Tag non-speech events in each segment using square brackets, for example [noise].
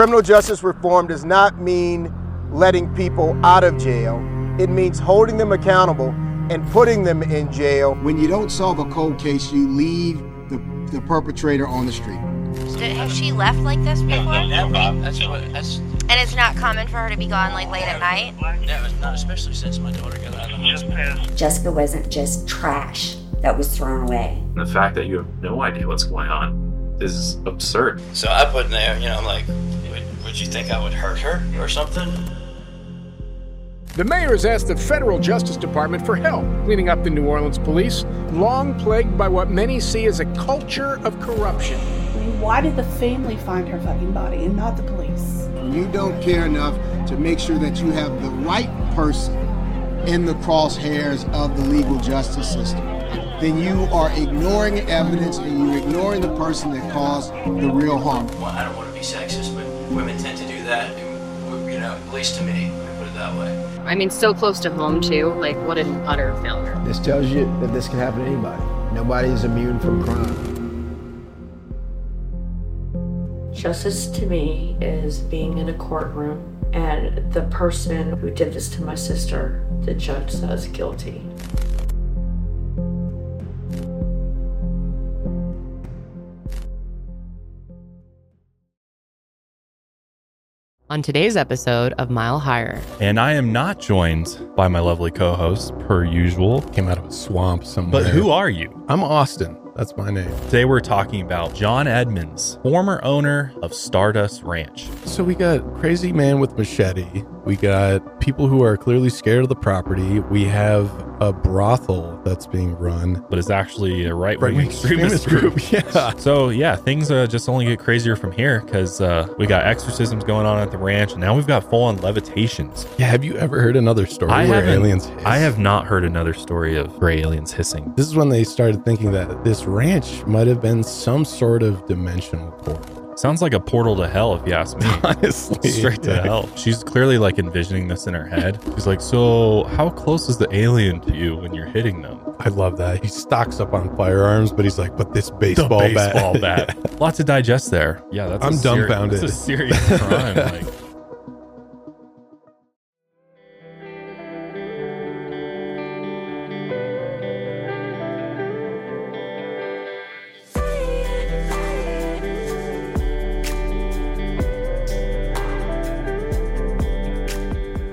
Criminal justice reform does not mean letting people out of jail. It means holding them accountable and putting them in jail. When you don't solve a cold case, you leave the, the perpetrator on the street. Has she left like this before? Never. That's what. That's And it's not common for her to be gone like late at night? no, it's not especially since my daughter got out of the hospital. Jessica wasn't just trash that was thrown away. The fact that you have no idea what's going on is absurd. So I put in there, you know, I'm like, would, would you think I would hurt her or something? The mayor has asked the federal Justice Department for help cleaning up the New Orleans police, long plagued by what many see as a culture of corruption. I mean, why did the family find her fucking body and not the police? You don't care enough to make sure that you have the right person in the crosshairs of the legal justice system. Then you are ignoring evidence and you're ignoring the person that caused the real harm. Well, I don't want to be sexist, but women tend to do that, you know, at least to me, let me put it that way. I mean, so close to home, too. Like, what an utter failure. This tells you that this can happen to anybody. Nobody is immune from crime. Justice to me is being in a courtroom and the person who did this to my sister, the judge says guilty. On today's episode of Mile Higher. And I am not joined by my lovely co host, per usual. Came out of a swamp somewhere. But who are you? I'm Austin. That's my name. Today we're talking about John Edmonds, former owner of Stardust Ranch. So we got crazy man with machete. We got people who are clearly scared of the property. We have a brothel that's being run, but it's actually a right wing extremist, extremist group. group. Yeah. [laughs] So yeah, things uh, just only get crazier from here because uh, we got exorcisms going on at the ranch, and now we've got full on levitations. Yeah. Have you ever heard another story I where aliens? Hiss? I have not heard another story of gray aliens hissing. This is when they started thinking that this ranch might have been some sort of dimensional portal. Sounds like a portal to hell, if you ask me. [laughs] Honestly, Straight to yeah. hell. She's clearly like envisioning this in her head. She's like, So, how close is the alien to you when you're hitting them? I love that. He stocks up on firearms, but he's like, but this baseball, baseball bat. bat. [laughs] Lots to digest there. Yeah, that's. I'm dumbfounded. That's a serious crime. [laughs] like,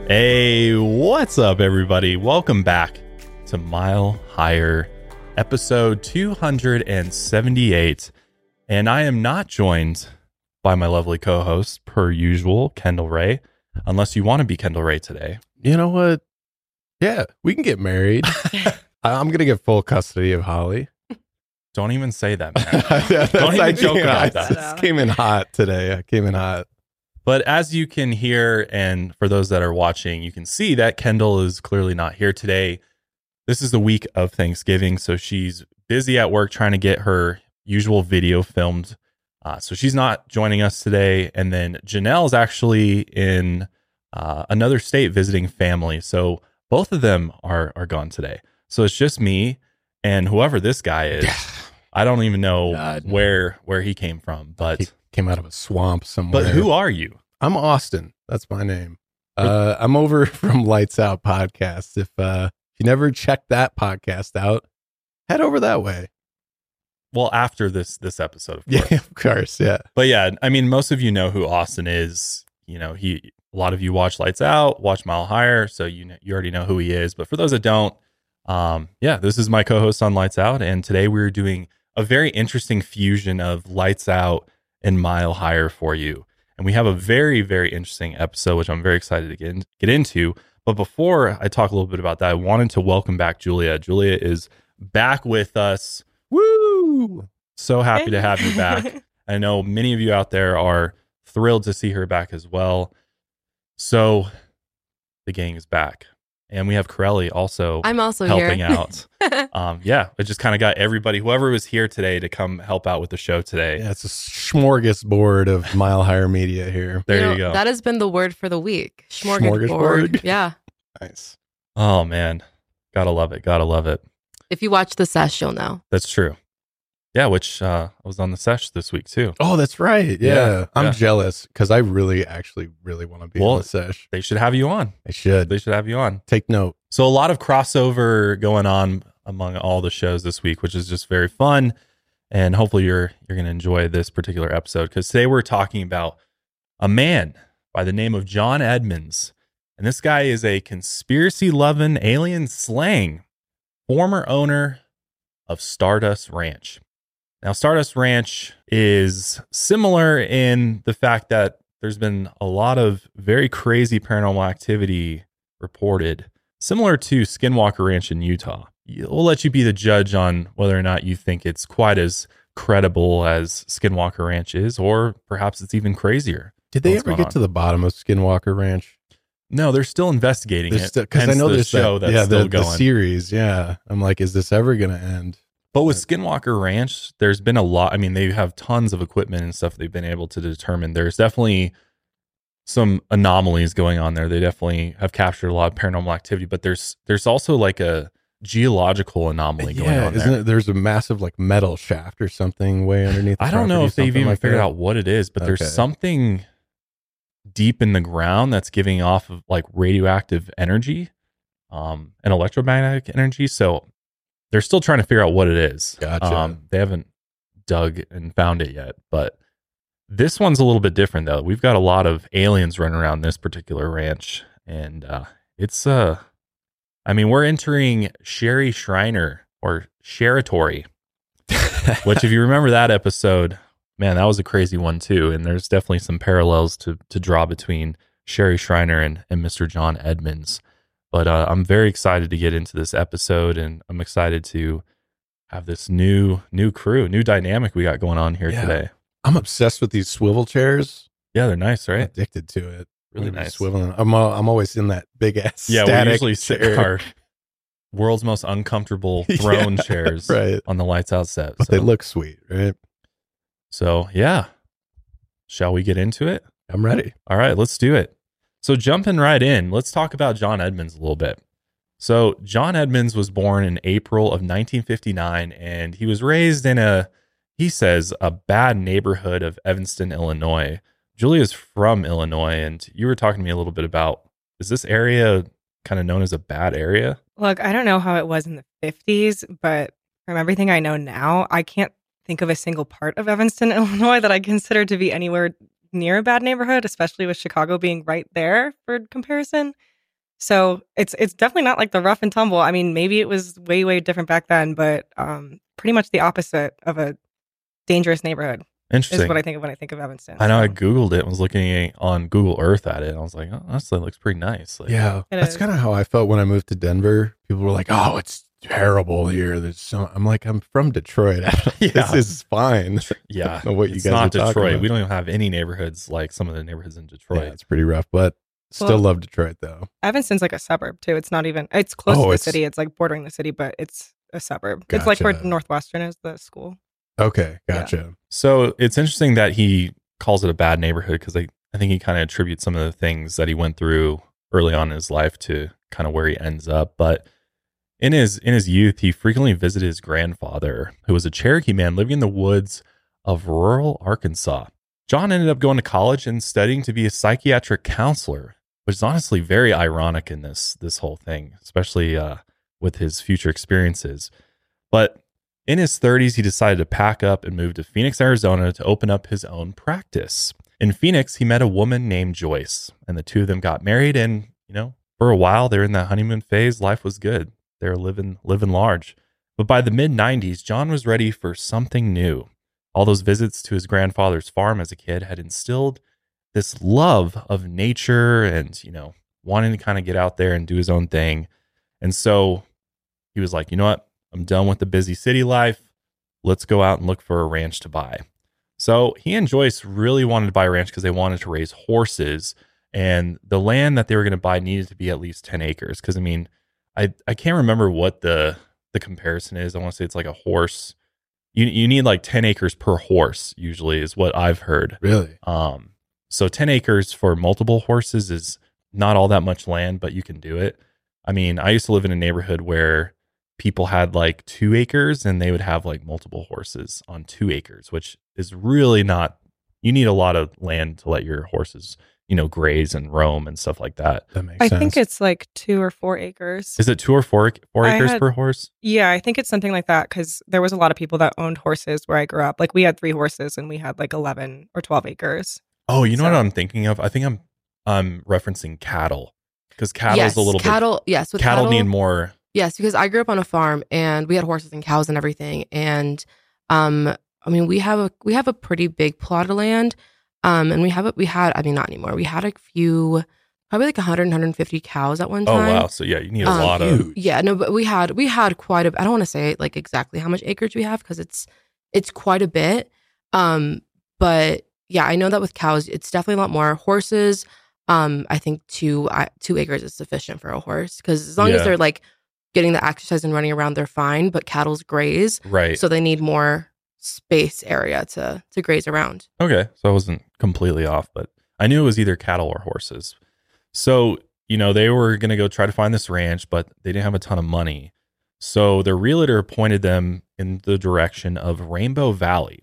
Hey, what's up, everybody? Welcome back to Mile Higher, episode 278. And I am not joined by my lovely co host, per usual, Kendall Rae, unless you want to be Kendall Rae today. You know what? Yeah, we can get married. [laughs] I'm gonna get full custody of Holly. Don't even say that, [laughs] man. That's- Don't even I joke about I that. just came in hot today. I came in hot. But as you can hear, and for those that are watching, you can see that Kendall is clearly not here today. This is the week of Thanksgiving, so she's busy at work trying to get her usual video filmed. Uh, so she's not joining us today. And then Janelle is actually in uh, another state visiting family. So both of them are are gone today. So it's just me and whoever this guy is. I don't even know God, no. where where he came from, but He came out of a swamp somewhere. but who are you? I'm Austin. That's my name. Uh, I'm over [laughs] from Lights Out Podcast. If uh, you never checked that podcast out, head over that way. Well, after this this episode, of [laughs] course. Yeah, of course. Yeah. But yeah, I mean, most of you know who Austin is. You know, he a lot of you watch Lights Out, watch Mile Higher, so you know, you already know who he is. But for those that don't, um, yeah, this is my co-host on Lights Out, and today we're doing a very interesting fusion of Lights Out and Mile Higher for you. And we have a very very interesting episode, which I'm very excited to get in, get into. But before I talk a little bit about that, I wanted to welcome back Julia. Julia is back with us. Woo! So happy to have you back. [laughs] I know many of you out there are thrilled to see her back as well. So the gang is back. And we have Corelli also I'm also helping here. out. [laughs] um, yeah, it just kind of got everybody, whoever was here today, to come help out with the show today. Yeah, it's a smorgasbord of Mile Higher Media here. There you, know, go. That has been the word for the week. Smorgasbord. Smorgasbord. [laughs] Yeah. Nice. oh, man. Gotta love it. Gotta love it. If you watch the sesh, you'll know. That's true. Yeah, which uh, I was on the sesh this week too. Oh, that's right. Yeah, Yeah, I'm yeah. jealous because I really, actually, really want to be Well, on the sesh. They should have you on. I should They should have you on. take note. So a lot of crossover going on among all the shows this week, which is just very fun. And hopefully you're you're going to enjoy this particular episode because today we're talking about a man by the name of John Edmonds, and this guy is a conspiracy loving alien slang former owner of Stardust Ranch. Now, Stardust Ranch is similar in the fact that there's been a lot of very crazy paranormal activity reported, similar to Skinwalker Ranch in Utah. We'll let you be the judge on whether or not you think it's quite as credible as Skinwalker Ranch is, or perhaps it's even crazier. Did they ever get on? to the bottom of Skinwalker Ranch? No, they're still investigating it. Because I know the there's show that, that's yeah, still the, the series. Yeah, I'm like, is this ever going to end? But with Skinwalker Ranch, there's been a lot. I mean, they have tons of equipment and stuff they've been able to determine. There's definitely some anomalies going on there. They definitely have captured a lot of paranormal activity, but there's there's also like a geological anomaly going yeah, on isn't there. it? There's a massive like metal shaft or something way underneath. The I don't know if they've even like figured that. out what it is, but Okay. there's something deep in the ground that's giving off of like radioactive energy um and electromagnetic energy. So they're still trying to figure out what it is. Gotcha. Um, they haven't dug and found it yet, but this one's a little bit different though. We've got a lot of aliens running around this particular ranch, and uh, it's uh, I mean, we're entering Sherry Shriner or Sheritory, [laughs] which if you remember that episode, man, that was a crazy one too. And there's definitely some parallels to to draw between Sherry Shriner and, and Mr. John Edmonds. But uh, I'm very excited to get into this episode, and I'm excited to have this new new crew, new dynamic we got going on here Yeah. today. I'm obsessed with these swivel chairs. Yeah, they're nice, right? Addicted to it. Really I'm nice. Swiveling. I'm uh, I'm always in that big ass. Yeah, we usually sit in our world's most uncomfortable [laughs] Yeah, throne chairs right. on the lights out set. but so, they look sweet, right? so yeah. Shall we get into it? I'm ready. All right, let's do it. So, jumping right in, let's talk about John Edmonds a little bit. So, John Edmonds was born in April of 1959, and he was raised in a, he says, a bad neighborhood of Evanston, Illinois. Julia's from Illinois, and you were talking to me a little bit about is this area kind of known as a bad area? Look, I don't know how it was in the 50s, but from everything I know now, I can't think of a single part of Evanston, [laughs] Illinois that I consider to be anywhere near a bad neighborhood, especially with Chicago being right there for comparison. So it's it's definitely not like the rough and tumble. I mean, maybe it was way way different back then, but um, pretty much the opposite of a dangerous neighborhood Interesting. is what I think of when I think of Evanston. I know I googled it and was looking on Google Earth at it. And I was like, oh, honestly, looks pretty nice. Like, Yeah, that's kind of how I felt when I moved to Denver. People were like, "Oh, it's terrible here." There's so I'm like, I'm from Detroit. [laughs] Yeah. this is fine. yeah, I don't know what you guys not are talking Detroit. about. We don't even have any neighborhoods like some of the neighborhoods in Detroit. Yeah, it's pretty rough, but still Well- love Detroit though. Evanston's like a suburb too. It's not even it's close Oh, to the it's- city. It's like bordering the city, but it's a suburb. It's like where Gotcha. Northwestern is the school. Okay, gotcha. So it's interesting that he calls it a bad neighborhood because I, I think he kind of attributes some of the things that he went through early on in his life to kind of where he ends up. But in his in his youth, he frequently visited his grandfather, who was a Cherokee man living in the woods of rural Arkansas. John ended up going to college and studying to be a psychiatric counselor, which is honestly very ironic in this this whole thing, especially uh, with his future experiences. But in his 30s, he decided to pack up and move to Phoenix, Arizona to open up his own practice. In Phoenix, he met a woman named Joyce, and the two of them got married. And, you know, for a while, they're in that honeymoon phase. Life was good. They were living, living large. But by the mid 90s, John was ready for something new. All those visits to his grandfather's farm as a kid had instilled this love of nature and, you know, wanting to kind of get out there and do his own thing. And so he was like, you know what? I'm done with the busy city life. Let's go out and look for a ranch to buy. So he and Joyce really wanted to buy a ranch because they wanted to raise horses. And the land that they were going to buy needed to be at least 10 acres. Because I mean, I, I can't remember what the the comparison is. I want to say it's like a horse. You you need like 10 acres per horse, usually, is what I've heard. Really? Um, so 10 acres for multiple horses is not all that much land, but you can do it. I mean, I used to live in a neighborhood where people had like two acres and they would have like multiple horses on two acres, which is really not, you need a lot of land to let your horses, you know, graze and roam and stuff like that. That makes I sense. think it's like two or four acres. Is it two or four, four I acres had- per horse? Yeah, I think it's something like that because there was a lot of people that owned horses where I grew up. Like we had three horses and we had like 11 or 12 acres. Oh, you know what I'm thinking of? I think I'm I'm referencing cattle because cattle yes, is a little cattle. bit Yes, with cattle, cattle, need more. Yes, because I grew up on a farm and we had horses and cows and everything. And um, I mean, we have a we have a pretty big plot of land. Um, and we have it. We had. I mean, not anymore. We had a few, probably like 100, 150 cows at one time. Oh wow! So yeah, you need a Um, lot of. Yeah, no, but we had we had quite a. I don't want to say like exactly how much acreage we have because it's it's quite a bit. Um, but yeah, I know that with cows, it's definitely a lot more. Horses, um, I think two I, two acres is sufficient for a horse because as long Yeah. as they're like getting the exercise and running around, they're fine. But cattle's graze, Right. So they need more space area to to graze around. Okay, so I wasn't completely off, but I knew it was either cattle or horses. So, you know, they were going to go try to find this ranch, but they didn't have a ton of money. So their realtor pointed them in the direction of Rainbow Valley.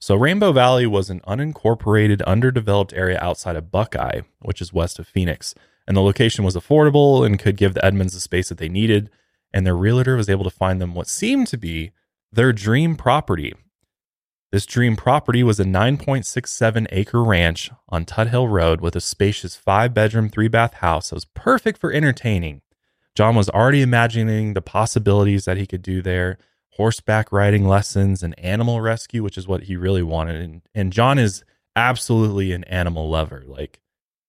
So Rainbow Valley was an unincorporated, underdeveloped area outside of Buckeye, which is west of Phoenix. And the location was affordable and could give the Edmonds the space that they needed. And their realtor was able to find them what seemed to be their dream property. This dream property was a 9.67 acre ranch on Tuthill Road with a spacious five bedroom, three bath house that was perfect for entertaining. John was already imagining the possibilities that he could do there horseback riding lessons and animal rescue, which is what he really wanted. And, and John is absolutely an animal lover. Like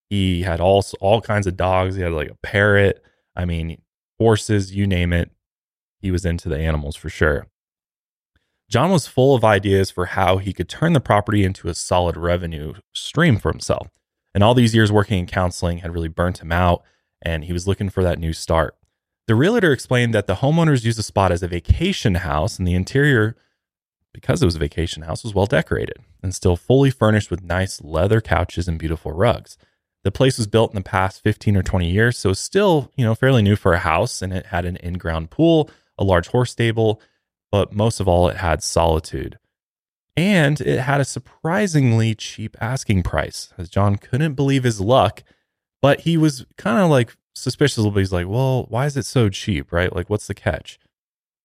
he had all, all kinds of dogs, he had like a parrot. I mean, horses, you name it. He was into the animals for sure. John was full of ideas for how he could turn the property into a solid revenue stream for himself. And all these years working in counseling had really burnt him out, and he was looking for that new start. The realtor explained that the homeowners used the spot as a vacation house, and the interior, because it was a vacation house, was well decorated and still fully furnished with nice leather couches and beautiful rugs. The place was built in the past 15 or 20 years, so still, you know, fairly new for a house, and it had an in-ground pool, a large horse stable, but most of all, it had solitude. And it had a surprisingly cheap asking price, as John couldn't believe his luck, but he was kind of like suspicious, he's like, well, why is it so cheap, right? Like, what's the catch?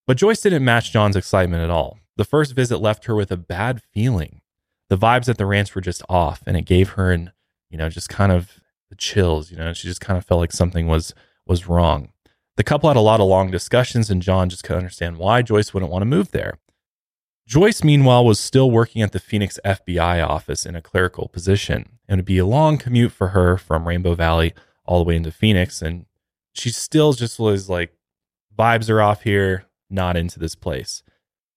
But Joyce didn't match John's excitement at all. The first visit left her with a bad feeling. The vibes at the ranch were just off, and it gave her an, you know, just kind of the chills, you know, she just kind of felt like something was was wrong. The couple had a lot of long discussions, and John just couldn't understand why Joyce wouldn't want to move there. Joyce, meanwhile, was still working at the Phoenix FBI office in a clerical position. And it would be a long commute for her from Rainbow Valley all the way into Phoenix. And she still just was like, vibes are off here, not into this place.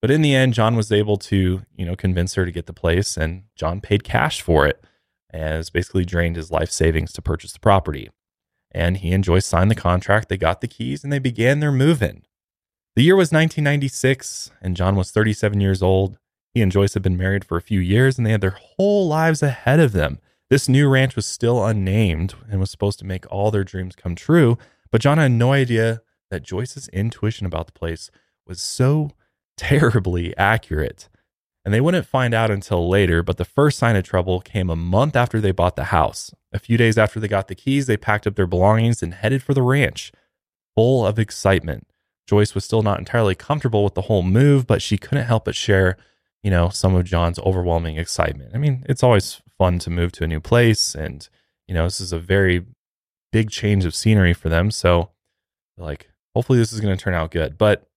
But in the end, John was able to, you know, convince her to get the place, and John paid cash for it, as basically drained his life savings to purchase the property. And he and Joyce signed the contract. They got the keys, and they began their move-in. The year was 1996, and John was 37 years old. He and Joyce had been married for a few years, and they had their whole lives ahead of them. This new ranch was still unnamed and was supposed to make all their dreams come true, but John had no idea that Joyce's intuition about the place was so [laughs] terribly accurate. And they wouldn't find out until later, but the first sign of trouble came a month after they bought the house. A few days after they got the keys, they packed up their belongings and headed for the ranch, full of excitement. Joyce was still not entirely comfortable with the whole move, but she couldn't help but share, you know, some of John's overwhelming excitement. I mean, it's always fun to move to a new place, and, you know, this is a very big change of scenery for them. So, like, hopefully this is going to turn out good. But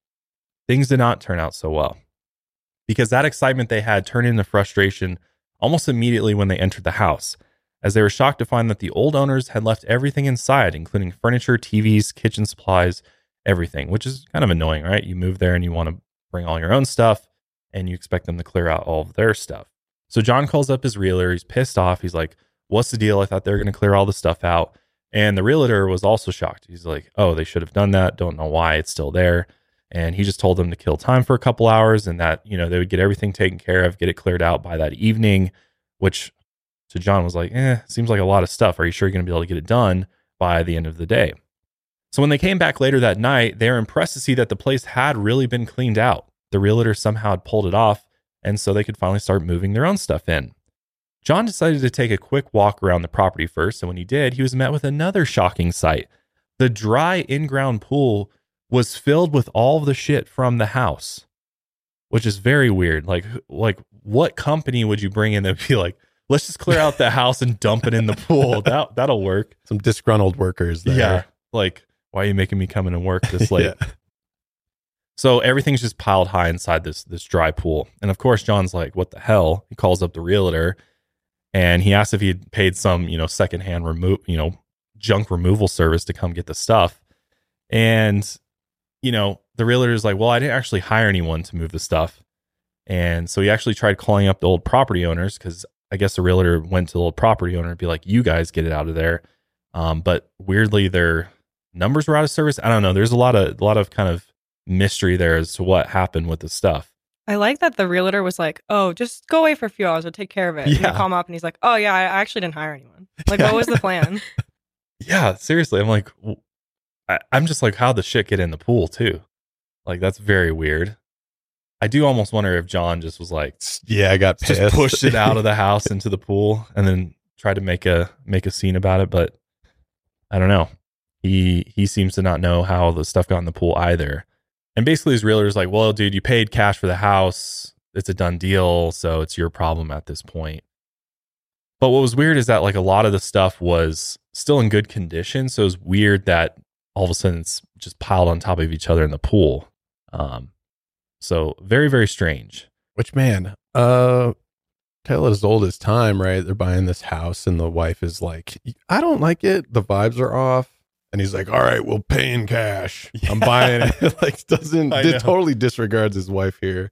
things did not turn out so well because that excitement they had turned into frustration almost immediately when they entered the house, as they were shocked to find that the old owners had left everything inside, including furniture, TVs, kitchen supplies, everything, which is kind of annoying, right? You move there and you want to bring all your own stuff and you expect them to clear out all of their stuff. So John calls up his realtor. He's pissed off. He's like, What's the deal? I thought they were going to clear all the stuff out. And the realtor was also shocked. He's like, Oh, they should have done that. Don't know why it's still there. And he just told them to kill time for a couple hours and that, you know, they would get everything taken care of, get it cleared out by that evening, which to John was like, eh, seems like a lot of stuff. Are you sure you're going to be able to get it done by the end of the day? So when they came back later that night, they were impressed to see that the place had really been cleaned out. The realtor somehow had pulled it off, and so they could finally start moving their own stuff in. John decided to take a quick walk around the property first, and when he did, he was met with another shocking sight. The dry in ground pool was filled with all the shit from the house, which is very weird. Like, like what company would you bring in that would be like, let's just clear out the [laughs] house and dump it in the pool? That that'll work. Some disgruntled workers there. Yeah. Like, why are you making me come in and work this [laughs] late? Yeah. So everything's just piled high inside this this dry pool. And of course, John's like, "What the hell?" He calls up the realtor, and he asks if he'd paid some, you know, secondhand remove, you know, junk removal service to come get the stuff. And you know, the realtor is like, "Well, I didn't actually hire anyone to move the stuff." And so he actually tried calling up the old property owners because I guess the realtor went to the old property owner and be like, "You guys get it out of there." Um, but weirdly, their numbers were out of service. I don't know. There's a lot of a lot of kind of mystery there as to what happened with the stuff. I like that the realtor was like, "Oh, just go away for a few hours. I'll take care of it." And Yeah. you call him up, and he's like, "Oh yeah, I actually didn't hire anyone. [laughs] Like, what was the plan?" [laughs] Yeah, seriously. I'm like, I, am just like, how the shit get in the pool too? Like that's very weird. I do almost wonder if John just was like, Yeah, I got pissed. just pushed it out of the [laughs] house into the pool and then tried to make a make a scene about it, but I don't know. He he seems to not know how the stuff got in the pool either. And basically his realtor is like, "Well, dude, you paid cash for the house. It's a done deal, so it's your problem at this point." But what was weird is that like a lot of the stuff was still in good condition, so it was weird that all of a sudden it's just piled on top of each other in the pool. Um so very very strange. Which man, uh tale as old as time, right? They're buying this house and the wife is like, I don't like it. The vibes are off. And he's like, All right, we'll pay in cash. I'm [laughs] buying it. [laughs] like doesn't I di- know. totally disregards his wife here.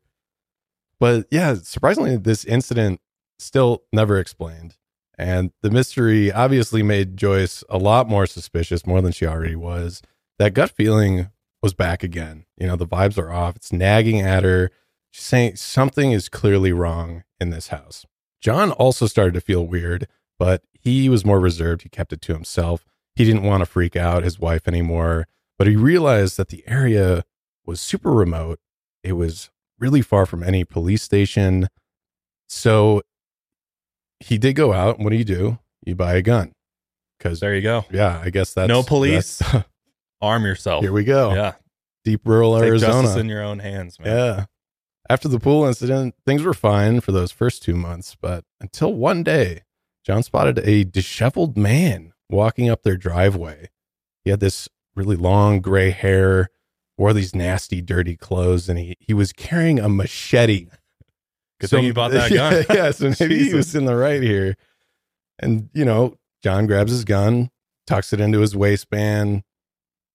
But yeah, surprisingly, this incident still never explained. And the mystery obviously made Joyce a lot more suspicious, more than she already was. That gut feeling was back again. You know, the vibes are off. It's nagging at her. She's saying something is clearly wrong in this house. John also started to feel weird, but he was more reserved. He kept it to himself. He didn't want to freak out his wife anymore, but he realized that the area was super remote. It was really far from any police station. So he did go out. What do you do? You buy a gun. Because There you go. yeah, I guess that's no police. that's- [laughs] Arm yourself. here we go. Yeah. Deep rural Take Arizona. justice in your own hands, man. Yeah. After the pool incident, things were fine for those first two months, but until one day, John spotted a disheveled man walking up their driveway. He had this really long gray hair, wore these nasty, dirty clothes, and he, he was carrying a machete. Good thing you bought that [laughs] yeah, gun. Yeah, so maybe he was in the right here. And, you know, John grabs his gun, tucks it into his waistband.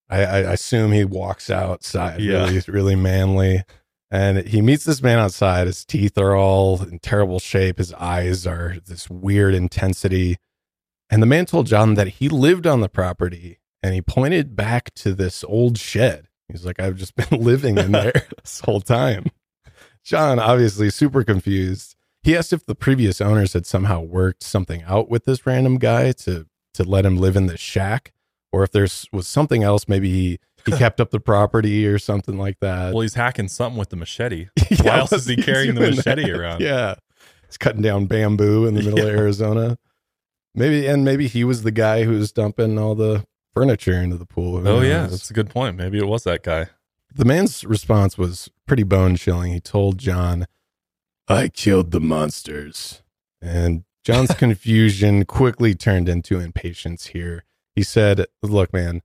I, I assume he walks outside, Yeah. really, really manly. And he meets this man outside. His teeth are all in terrible shape. His eyes are this weird intensity. And the man told John that he lived on the property and he pointed back to this old shed. He's like, I've just been [laughs] living in there [laughs] this whole time. John, obviously super confused. He asked if the previous owners had somehow worked something out with this random guy to to let him live in this shack, or if there's was something else. Maybe he he [laughs] kept up the property or something like that. Well, he's hacking something with the machete. [laughs] Yeah, Why else is he [laughs] carrying the machete that? around? Yeah, he's cutting down bamboo in the middle of Arizona. Maybe and maybe he was the guy who was dumping all the furniture into the pool. Who Oh yeah, that's a good point. Maybe it was that guy. The man's response was pretty bone chilling. He told John, I killed the monsters. And John's [laughs] confusion quickly turned into impatience here. He said, Look, man,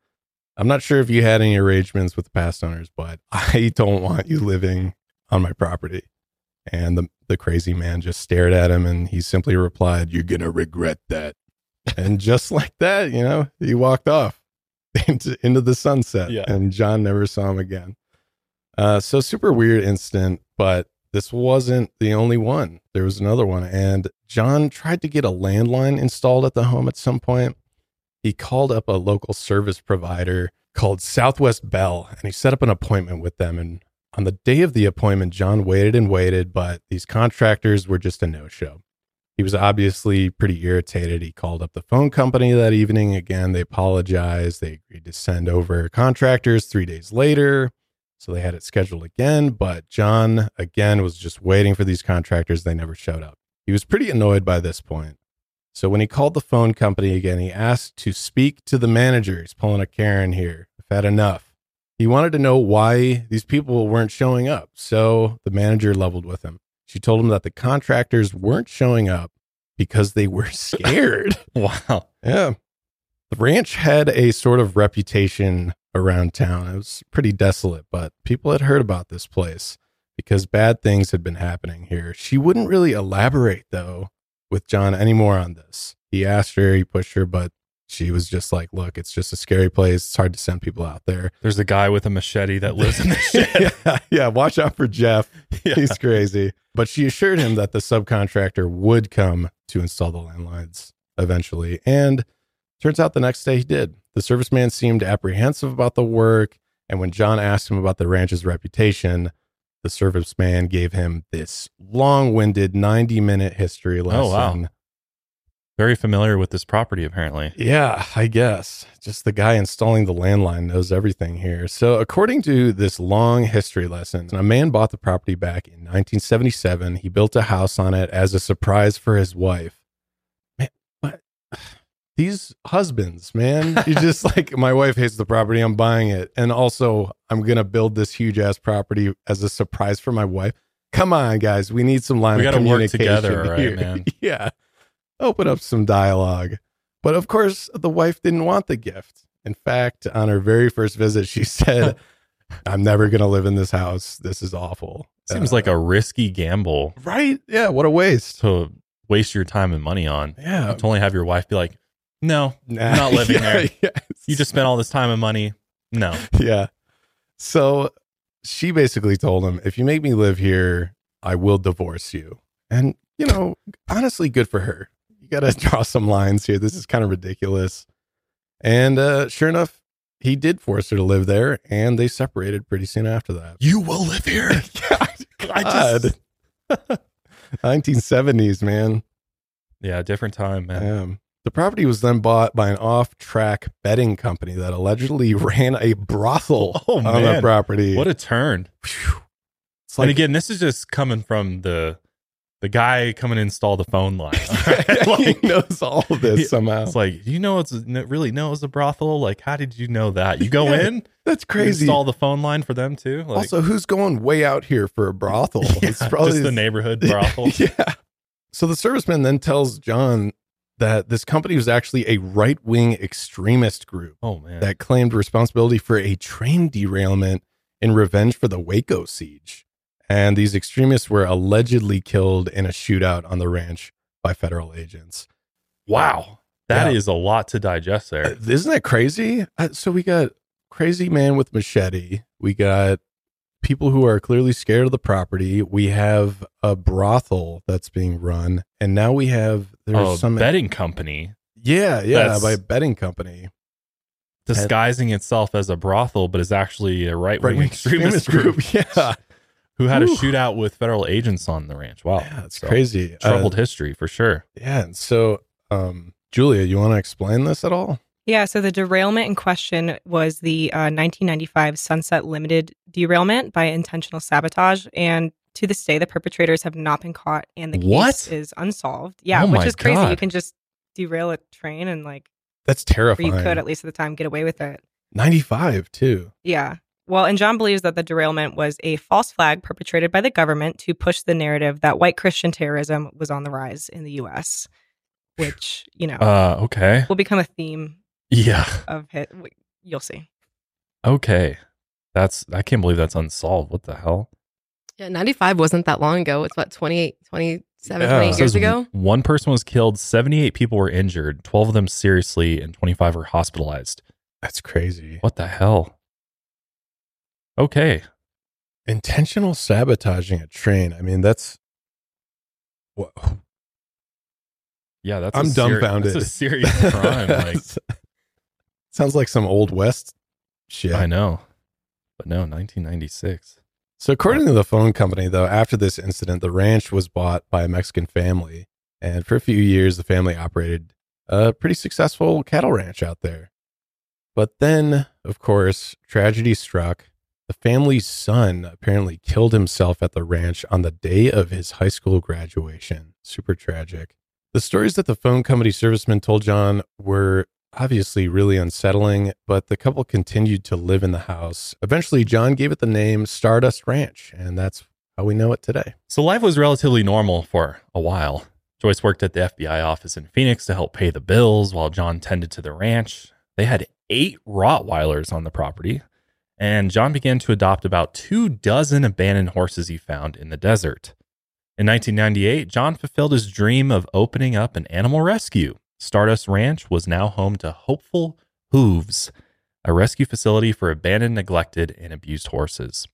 I'm not sure if you had any arrangements with the past owners, but [laughs] I don't want you living on my property. And the, the crazy man just stared at him and he simply replied, You're going to regret that. and just [laughs] like that, you know, he walked off into, into the sunset. Yeah. And John never saw him again. Uh, so super weird incident, but this wasn't the only one. There was another one, and John tried to get a landline installed at the home at some point. He called up a local service provider called Southwest Bell, and he set up an appointment with them. And on the day of the appointment, John waited and waited, but these contractors were just a no show. He was obviously pretty irritated. He called up the phone company that evening. Again, they apologized. They agreed to send over contractors three days later. So they had it scheduled again. But John, again, was just waiting for these contractors. They never showed up. He was pretty annoyed by this point. So when he called the phone company again, he asked to speak to the manager. He's pulling a Karen here. I've had enough. He wanted to know why these people weren't showing up. So the manager leveled with him. She told him that the contractors weren't showing up because they were [laughs] scared. wow. Yeah. The ranch had a sort of reputation around town. It was pretty desolate, but people had heard about this place because bad things had been happening here. She wouldn't really elaborate, though, with John anymore on this. He asked her, he pushed her, but she was just like, look, it's just a scary place. It's hard to send people out there. There's a guy with a machete that lives in the [laughs] shed. yeah, yeah, watch out for Jeff. [laughs] Yeah. He's crazy. But she assured him that the subcontractor would come to install the landlines eventually. And turns out the next day he did. The serviceman seemed apprehensive about the work. And when John asked him about the ranch's reputation, the serviceman gave him this long winded 90 minute history lesson. Oh, wow. Very familiar with this property, apparently. Yeah, I guess. Just the guy installing the landline knows everything here. So, according to this long history lesson, a man bought the property back in 1977. He built a house on it as a surprise for his wife. These husbands, man, [laughs] you just like, my wife hates the property. I'm buying it. And also, I'm going to build this huge ass property as a surprise for my wife. Come on, guys. We need some line We of gotta work communication together, [laughs] right, here. man. [laughs] yeah open up some dialogue. But of course, the wife didn't want the gift. In fact, on her very first visit, she said, I'm never going to live in this house. This is awful. Seems Uh, like a risky gamble right. Yeah. What a waste. to waste your time and money on. Yeah. To only have your wife be like, no, Nah. Not living [laughs] Yeah, there. yes. You just spent all this time and money. No. Yeah. So she basically told him, if you make me live here, I will divorce you. And, you know, honestly, good for her. You got to [laughs] draw some lines here. This is kind of ridiculous. And uh, sure enough, he did force her to live there, and they separated pretty soon after that. You will live here. [laughs] God. 1970s, man. Yeah, different time, man. The property was then bought by an off-track betting company that allegedly [laughs] ran a brothel [laughs] Oh, on man. the property. What a turn. It's like and again, this is just coming from the the guy coming to install the phone line. [laughs] like he knows all of this somehow. It's like, you know it's really know it's a brothel? Like, how did you know that? You go Yeah, in, That's crazy. install the phone line for them too. Like, also, who's going way out here for a brothel? it's probably just the neighborhood brothel. yeah. So the serviceman then tells John that this company was actually a right wing extremist group Oh man, that claimed responsibility for a train derailment in revenge for the Waco siege. And these extremists were allegedly killed in a shootout on the ranch by federal agents. wow, that is Yeah. a lot to digest Uh, there. Isn't that crazy? Uh, so we got crazy man with machete. We got people who are clearly scared of the property. We have a brothel that's being run, and now we have there's Oh, some betting company Yeah, yeah, by a betting company. disguising itself as a brothel, but is actually a right wing extremist, extremist group. group, [laughs] yeah. who had a shootout with federal agents on the ranch. Wow, Yeah, it's So, crazy. Troubled Uh, history for sure. Yeah, and so um, Julia, you want to explain this at all? Yeah, so the derailment in question was the uh, 1995 Sunset Limited derailment by intentional sabotage. And to this day, the perpetrators have not been caught and the case What? is unsolved. Yeah, Oh which my is crazy. You can just derail a train and, like, That's or terrifying. you could at least at the time get away with it. 95 too. Yeah. Well, and John believes that the derailment was a false flag perpetrated by the government to push the narrative that white Christian terrorism was on the rise in the U.S., which, you know, Uh, okay, will become a theme yeah, of hit. You'll see. okay. That's I can't believe that's unsolved. What the hell? Yeah, 95 wasn't that long ago. It's what, 28, 27, Yeah. 28 years Says ago? One person was killed, 78 people were injured, 12 of them seriously, and 25 were hospitalized. That's crazy. What the hell? Okay. Intentional sabotaging a train. I mean, that's what Yeah, that's I'm a seri- dumbfounded. That's a serious crime. like [laughs] sounds like some old west shit. I know. But no, 1996. So, according to the phone company, though, after this incident, the ranch was bought by a Mexican family. And for a few years, the family operated a pretty successful cattle ranch out there. But then, of course, tragedy struck. The family's son apparently killed himself at the ranch on the day of his high school graduation. Super tragic. The stories that the phone company serviceman told John were obviously really unsettling, but the couple continued to live in the house. Eventually, John gave it the name Stardust Ranch, and that's how we know it today. So life was relatively normal for a while. Joyce worked at the FBI office in Phoenix to help pay the bills while John tended to the ranch. They had eight Rottweilers on the property, and John began to adopt about two dozen abandoned horses he found in the desert. In 1998, John fulfilled his dream of opening up an animal rescue. Stardust Ranch was now home to Hopeful Hooves, a rescue facility for abandoned, neglected, and abused horses.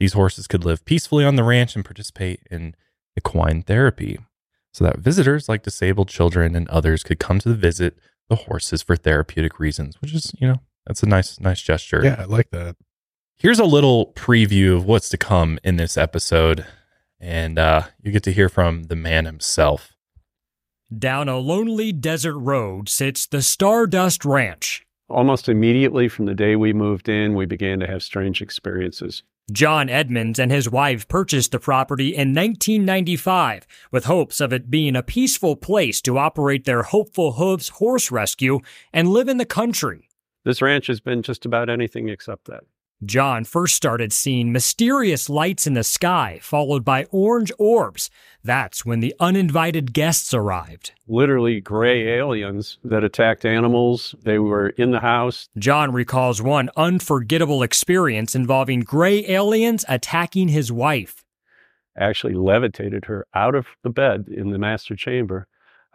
These horses could live peacefully on the ranch and participate in equine therapy so that visitors like disabled children and others could come to visit the horses for therapeutic reasons, which is, you know, that's a nice, nice gesture. Yeah, I like that. Here's a little preview of what's to come in this episode, and uh, you get to hear from the man himself. Down a lonely desert road sits the Stardust Ranch. Almost immediately from the day we moved in, we began to have strange experiences. John Edmonds and his wife purchased the property in 1995 with hopes of it being a peaceful place to operate their Hopeful Hooves horse rescue and live in the country. This ranch has been just about anything except that. John first started seeing mysterious lights in the sky, followed by orange orbs. That's when the uninvited guests arrived. Literally gray aliens that attacked animals. They were in the house. John recalls one unforgettable experience involving gray aliens attacking his wife. Actually levitated her out of the bed in the master chamber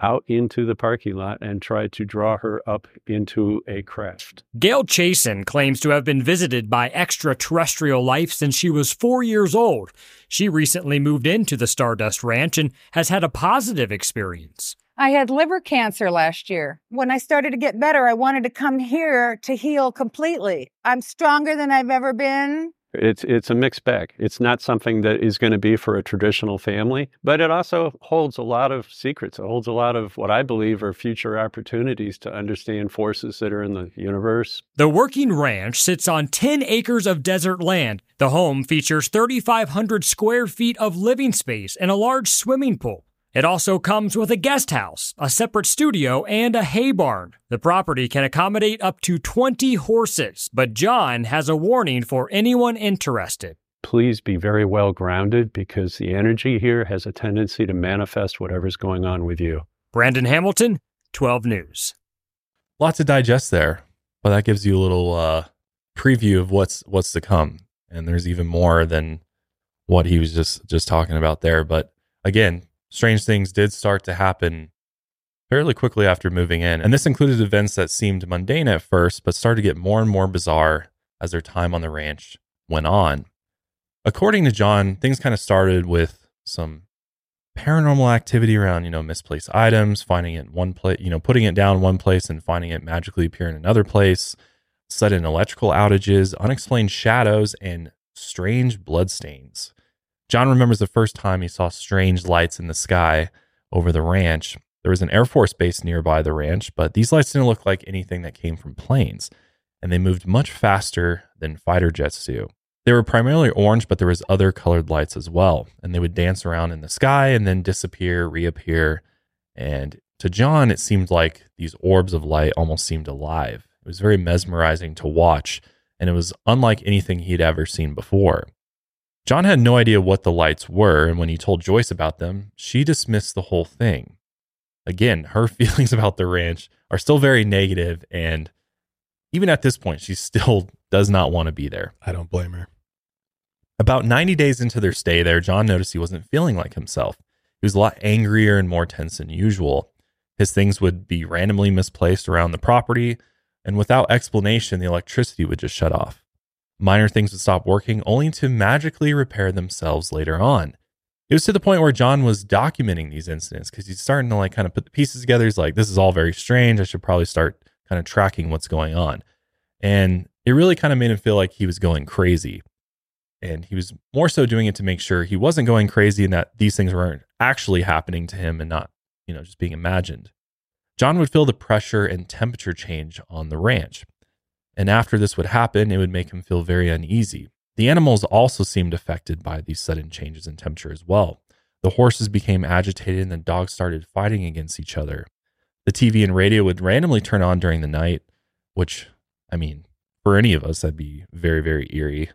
out into the parking lot and tried to draw her up into a craft. Gail Chasen claims to have been visited by extraterrestrial life since she was four years old. She recently moved into the Stardust Ranch and has had a positive experience. I had liver cancer last year. When I started to get better, I wanted to come here to heal completely. I'm stronger than I've ever been. It's it's a mixed bag. It's not something that is going to be for a traditional family, but it also holds a lot of secrets. It holds a lot of what I believe are future opportunities to understand forces that are in the universe. The working ranch sits on 10 acres of desert land. The home features 3,500 square feet of living space and a large swimming pool. It also comes with a guest house, a separate studio, and a hay barn. The property can accommodate up to 20 horses, but John has a warning for anyone interested. Please be very well grounded because the energy here has a tendency to manifest whatever's going on with you. Brandon Hamilton, 12 News. Lots to digest there, but that gives you a little uh, preview of what's what's to come. And there's even more than what he was just just talking about there. But again, strange things did start to happen fairly quickly after moving in. And this included events that seemed mundane at first, but started to get more and more bizarre as their time on the ranch went on. According to John, things kind of started with some paranormal activity around, you know, misplaced items, finding it one place, you know, putting it down one place and finding it magically appear in another place, sudden electrical outages, unexplained shadows, and strange bloodstains. John remembers the first time he saw strange lights in the sky over the ranch. There was an Air Force base nearby the ranch, but these lights didn't look like anything that came from planes, and they moved much faster than fighter jets do. They were primarily orange, but there was other colored lights as well, and they would dance around in the sky and then disappear, reappear. And to John, it seemed like these orbs of light almost seemed alive. It was very mesmerizing to watch, and it was unlike anything he'd ever seen before. John had no idea what the lights were, and when he told Joyce about them, she dismissed the whole thing. Again, her [laughs] feelings about the ranch are still very negative, and even at this point, she still [laughs] does not want to be there. I don't blame her. About 90 days into their stay there, John noticed he wasn't feeling like himself. He was a lot angrier and more tense than usual. His things would be randomly misplaced around the property, and without explanation, the electricity would just shut off. Minor things would stop working only to magically repair themselves later on. It was to the point where John was documenting these incidents because he's starting to like kind of put the pieces together. He's like, this is all very strange. I should probably start kind of tracking what's going on. And it really kind of made him feel like he was going crazy. And he was more so doing it to make sure he wasn't going crazy and that these things weren't actually happening to him and not you know, just being imagined. John would feel the pressure and temperature change on the ranch. And after this would happen, it would make him feel very uneasy. The animals also seemed affected by these sudden changes in temperature as well. The horses became agitated and the dogs started fighting against each other. The TV and radio would randomly turn on during the night, which, I mean, for any of us, that'd be very, very eerie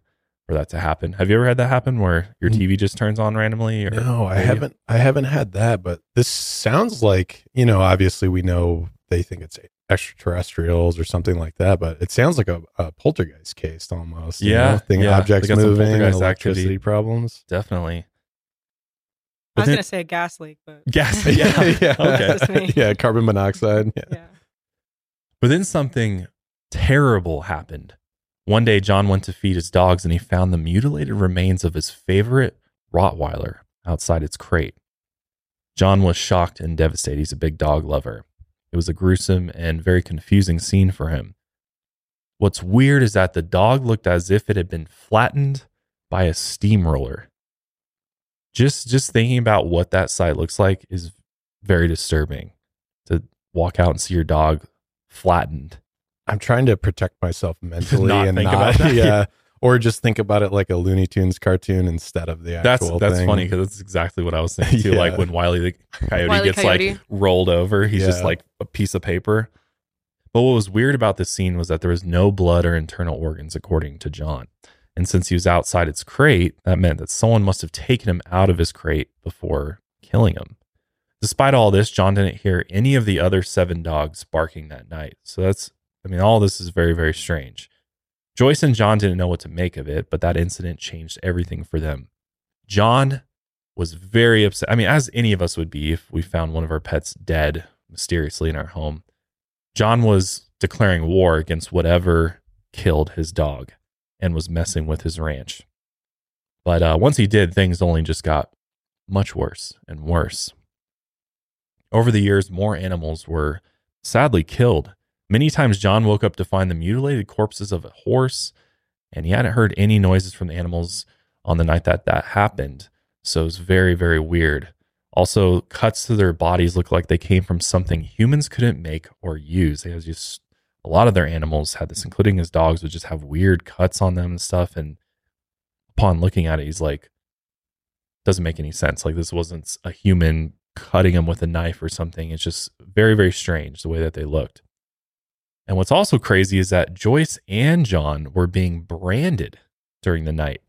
for that to happen. Have you ever had that happen where your mm. TV just turns on randomly? Or No, I radio? haven't. I haven't had that, but this sounds like you know. Obviously, we know they think it's extraterrestrials or something like that, but it sounds like a, a poltergeist case almost. you Yeah, know? thing yeah. objects They moving, electricity activity. problems. Definitely. I was then- gonna say a gas leak, but [laughs] Gas. [laughs] Yeah. yeah, That's just me. [laughs] yeah, carbon monoxide. Yeah. yeah. But then something terrible happened. One day, John went to feed his dogs and he found the mutilated remains of his favorite Rottweiler outside its crate. John was shocked and devastated. He's a big dog lover. It was a gruesome and very confusing scene for him. What's weird is that the dog looked as if it had been flattened by a steamroller. Just just thinking about what that sight looks like is very disturbing. To walk out and see your dog flattened. I'm trying to protect myself [laughs] mentally Not and think not, about that. [laughs] yeah, or just think about it like a Looney Tunes cartoon instead of the That's actual. that's thing. funny because that's exactly what I was thinking too. Like [laughs] when Wiley the coyote Wile E. gets Coyote. like rolled over, he's just like a piece of paper. But what was weird about this scene was that there was no blood or internal organs, according to John. And since he was outside its crate, that meant that someone must have taken him out of his crate before killing him. Despite all this, John didn't hear any of the other seven dogs barking that night. So that's, I mean, all this is very, very strange. Joyce and John didn't know what to make of it, but that incident changed everything for them. John was very upset. I mean, as any of us would be if we found one of our pets dead mysteriously in our home. John was declaring war against whatever killed his dog and was messing with his ranch. But uh, once he did, things only just got much worse and worse. Over the years, more animals were sadly killed. Many times, John woke up to find the mutilated corpses of a horse, and he hadn't heard any noises from the animals on the night that that happened. So it was very, very weird. Also, cuts to their bodies look like they came from something humans couldn't make or use. They had just a lot of their animals had this, including his dogs, would just have weird cuts on them and stuff. And upon looking at it, he's like, doesn't make any sense. Like this wasn't a human cutting him with a knife or something. It's just very, very strange the way that they looked. And what's also crazy is that Joyce and John were being branded during the night.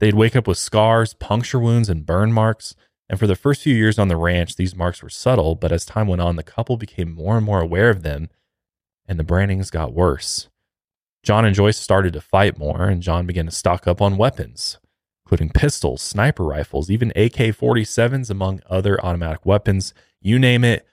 They'd wake up with scars, puncture wounds, and burn marks. And for the first few years on the ranch, these marks were subtle, but as time went on, the couple became more and more aware of them, and the brandings got worse. John and Joyce started to fight more, and John began to stock up on weapons, including pistols, sniper rifles, even AK 47s, among other automatic weapons. You name it,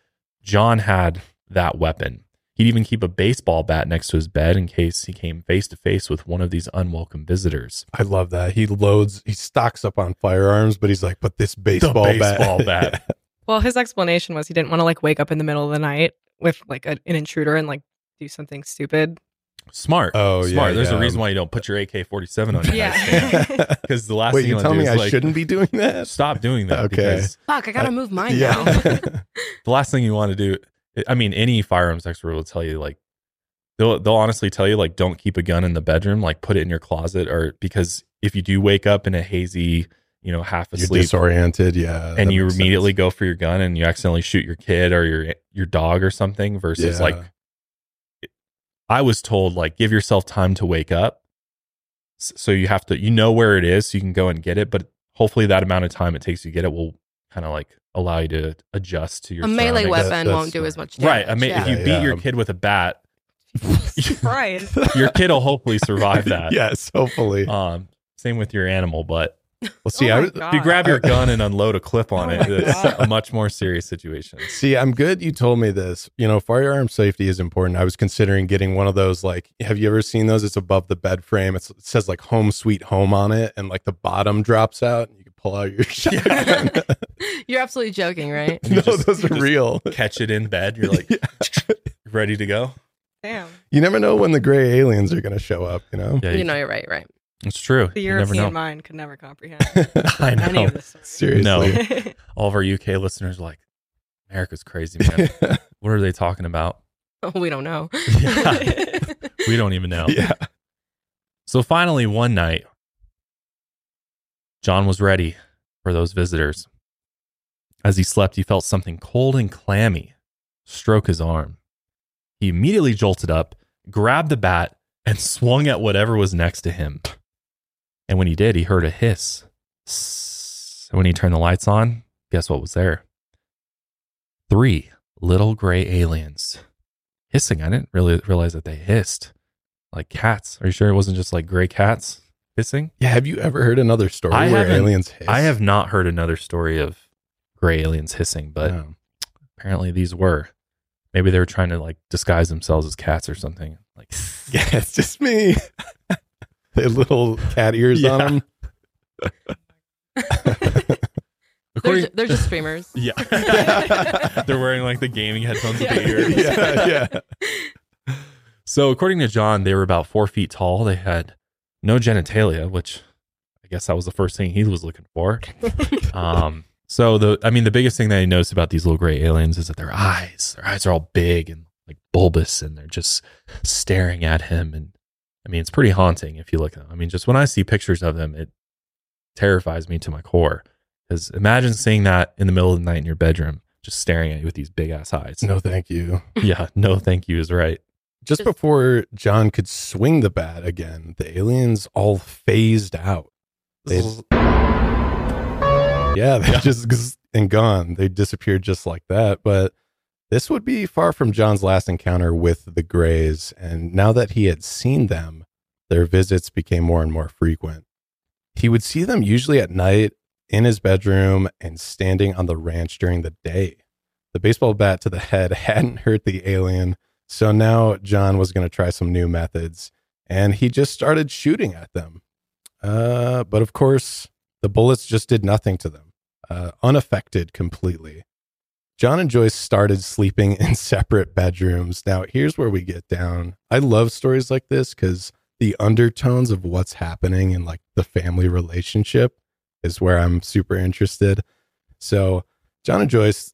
John had that weapon. He'd even keep a baseball bat next to his bed in case he came face to face with one of these unwelcome visitors. I love that. He loads, he stocks up on firearms, but he's like, but this baseball, the baseball bat. bat. [laughs] Well, his explanation was he didn't want to like wake up in the middle of the night with like a, an intruder and like do something stupid. Smart. Oh, yeah, Smart. There's yeah. a reason why you don't put your AK 47 on your Yeah. nightstand. [laughs] Because the last Wait, thing you you want tell to do me is I like, shouldn't be doing that? stop doing that. [laughs] Okay. Because Fuck, I gotta move mine yeah. now. the last thing you want to do, I mean, any firearms expert will tell you, like, they'll, they'll honestly tell you, like, don't keep a gun in the bedroom, like, put it in your closet, or because if you do wake up in a hazy, you know, half You're asleep, disoriented. Yeah. and you makes sense. immediately go for your gun and you accidentally shoot your kid or your your dog or something versus Yeah. like I was told like give yourself time to wake up. So you have to you know where it is so you can go and get it, but hopefully that amount of time it takes you to get it will kind of like allow you to adjust to your a melee weapon that's won't do as much damage. Right. I mean yeah. if you Yeah, beat yeah. your kid with a bat, [laughs] Right. [laughs] your kid will hopefully survive that. yes, hopefully. Um same with your animal, but Well, see, Oh I my was, God. if you grab your gun and unload a clip on Oh it, it's God. a much more serious situation. See, I'm good you told me this. You know, firearm safety is important. I was considering getting one of those like have you ever seen those? It's above the bed frame. It's, it says like home sweet home on it and like the bottom drops out and you can pull out your [laughs] shotgun. You're absolutely joking, right? [laughs] no, just- those are real. catch it in bed. You're [laughs] like ready to go. Damn. You never know when the gray aliens are going to show up, you know? Yeah, You know, you're right, right. it's true. The you never European know. mind could never comprehend I any know. of this. Seriously. No. All of our UK listeners are like, America's crazy, man. what are they talking about? Oh, we don't know. yeah. We don't even know. Yeah. So finally, one night, John was ready for those visitors. As he slept, he felt something cold and clammy stroke his arm. He immediately jolted up, grabbed the bat, and swung at whatever was next to him. And when he did, he heard a hiss. And when he turned the lights on, guess what was there? Three little gray aliens hissing. I didn't really realize that they hissed like cats. Are you sure it wasn't just like gray cats hissing? Yeah. Have you ever heard another story I where haven't- aliens hiss? I have not heard another story of gray aliens hissing, but No. apparently these were. Maybe they were trying to like disguise themselves as cats or something. Like, [laughs] Yeah, it's just me. [laughs] they had little cat ears Yeah. on them. [laughs] They're, ju- they're just streamers. yeah, they're wearing like the gaming headphones with the ears. yeah, yeah. So, according to John, they were about four feet tall. They had no genitalia, which I guess that was the first thing he was looking for. [laughs] um, so the, I mean, the biggest thing that I noticed about these little gray aliens is that their eyes, their eyes are all big and like bulbous, and they're just staring at him. And I mean, it's pretty haunting if you look at them. I mean, just when I see pictures of them, it terrifies me to my core. Because imagine seeing that in the middle of the night in your bedroom, just staring at you with these big ass eyes. No, thank you. yeah, no, thank you is right. Just before John could swing the bat again, the aliens all phased out. They, yeah, they just and gone. They disappeared just like that. But this would be far from John's last encounter with the Greys. And now that he had seen them, their visits became more and more frequent. He would see them usually at night in his bedroom and standing on the ranch during the day. The baseball bat to the head [laughs] hadn't hurt the alien. So now John was going to try some new methods and he just started shooting at them. Uh, but of course, the bullets just did nothing to them, uh, unaffected completely. John and Joyce started sleeping in [laughs] separate bedrooms. Now, here's where we get down. I love stories like this because the undertones of what's happening in like the family relationship is where I'm super interested. So, John and Joyce,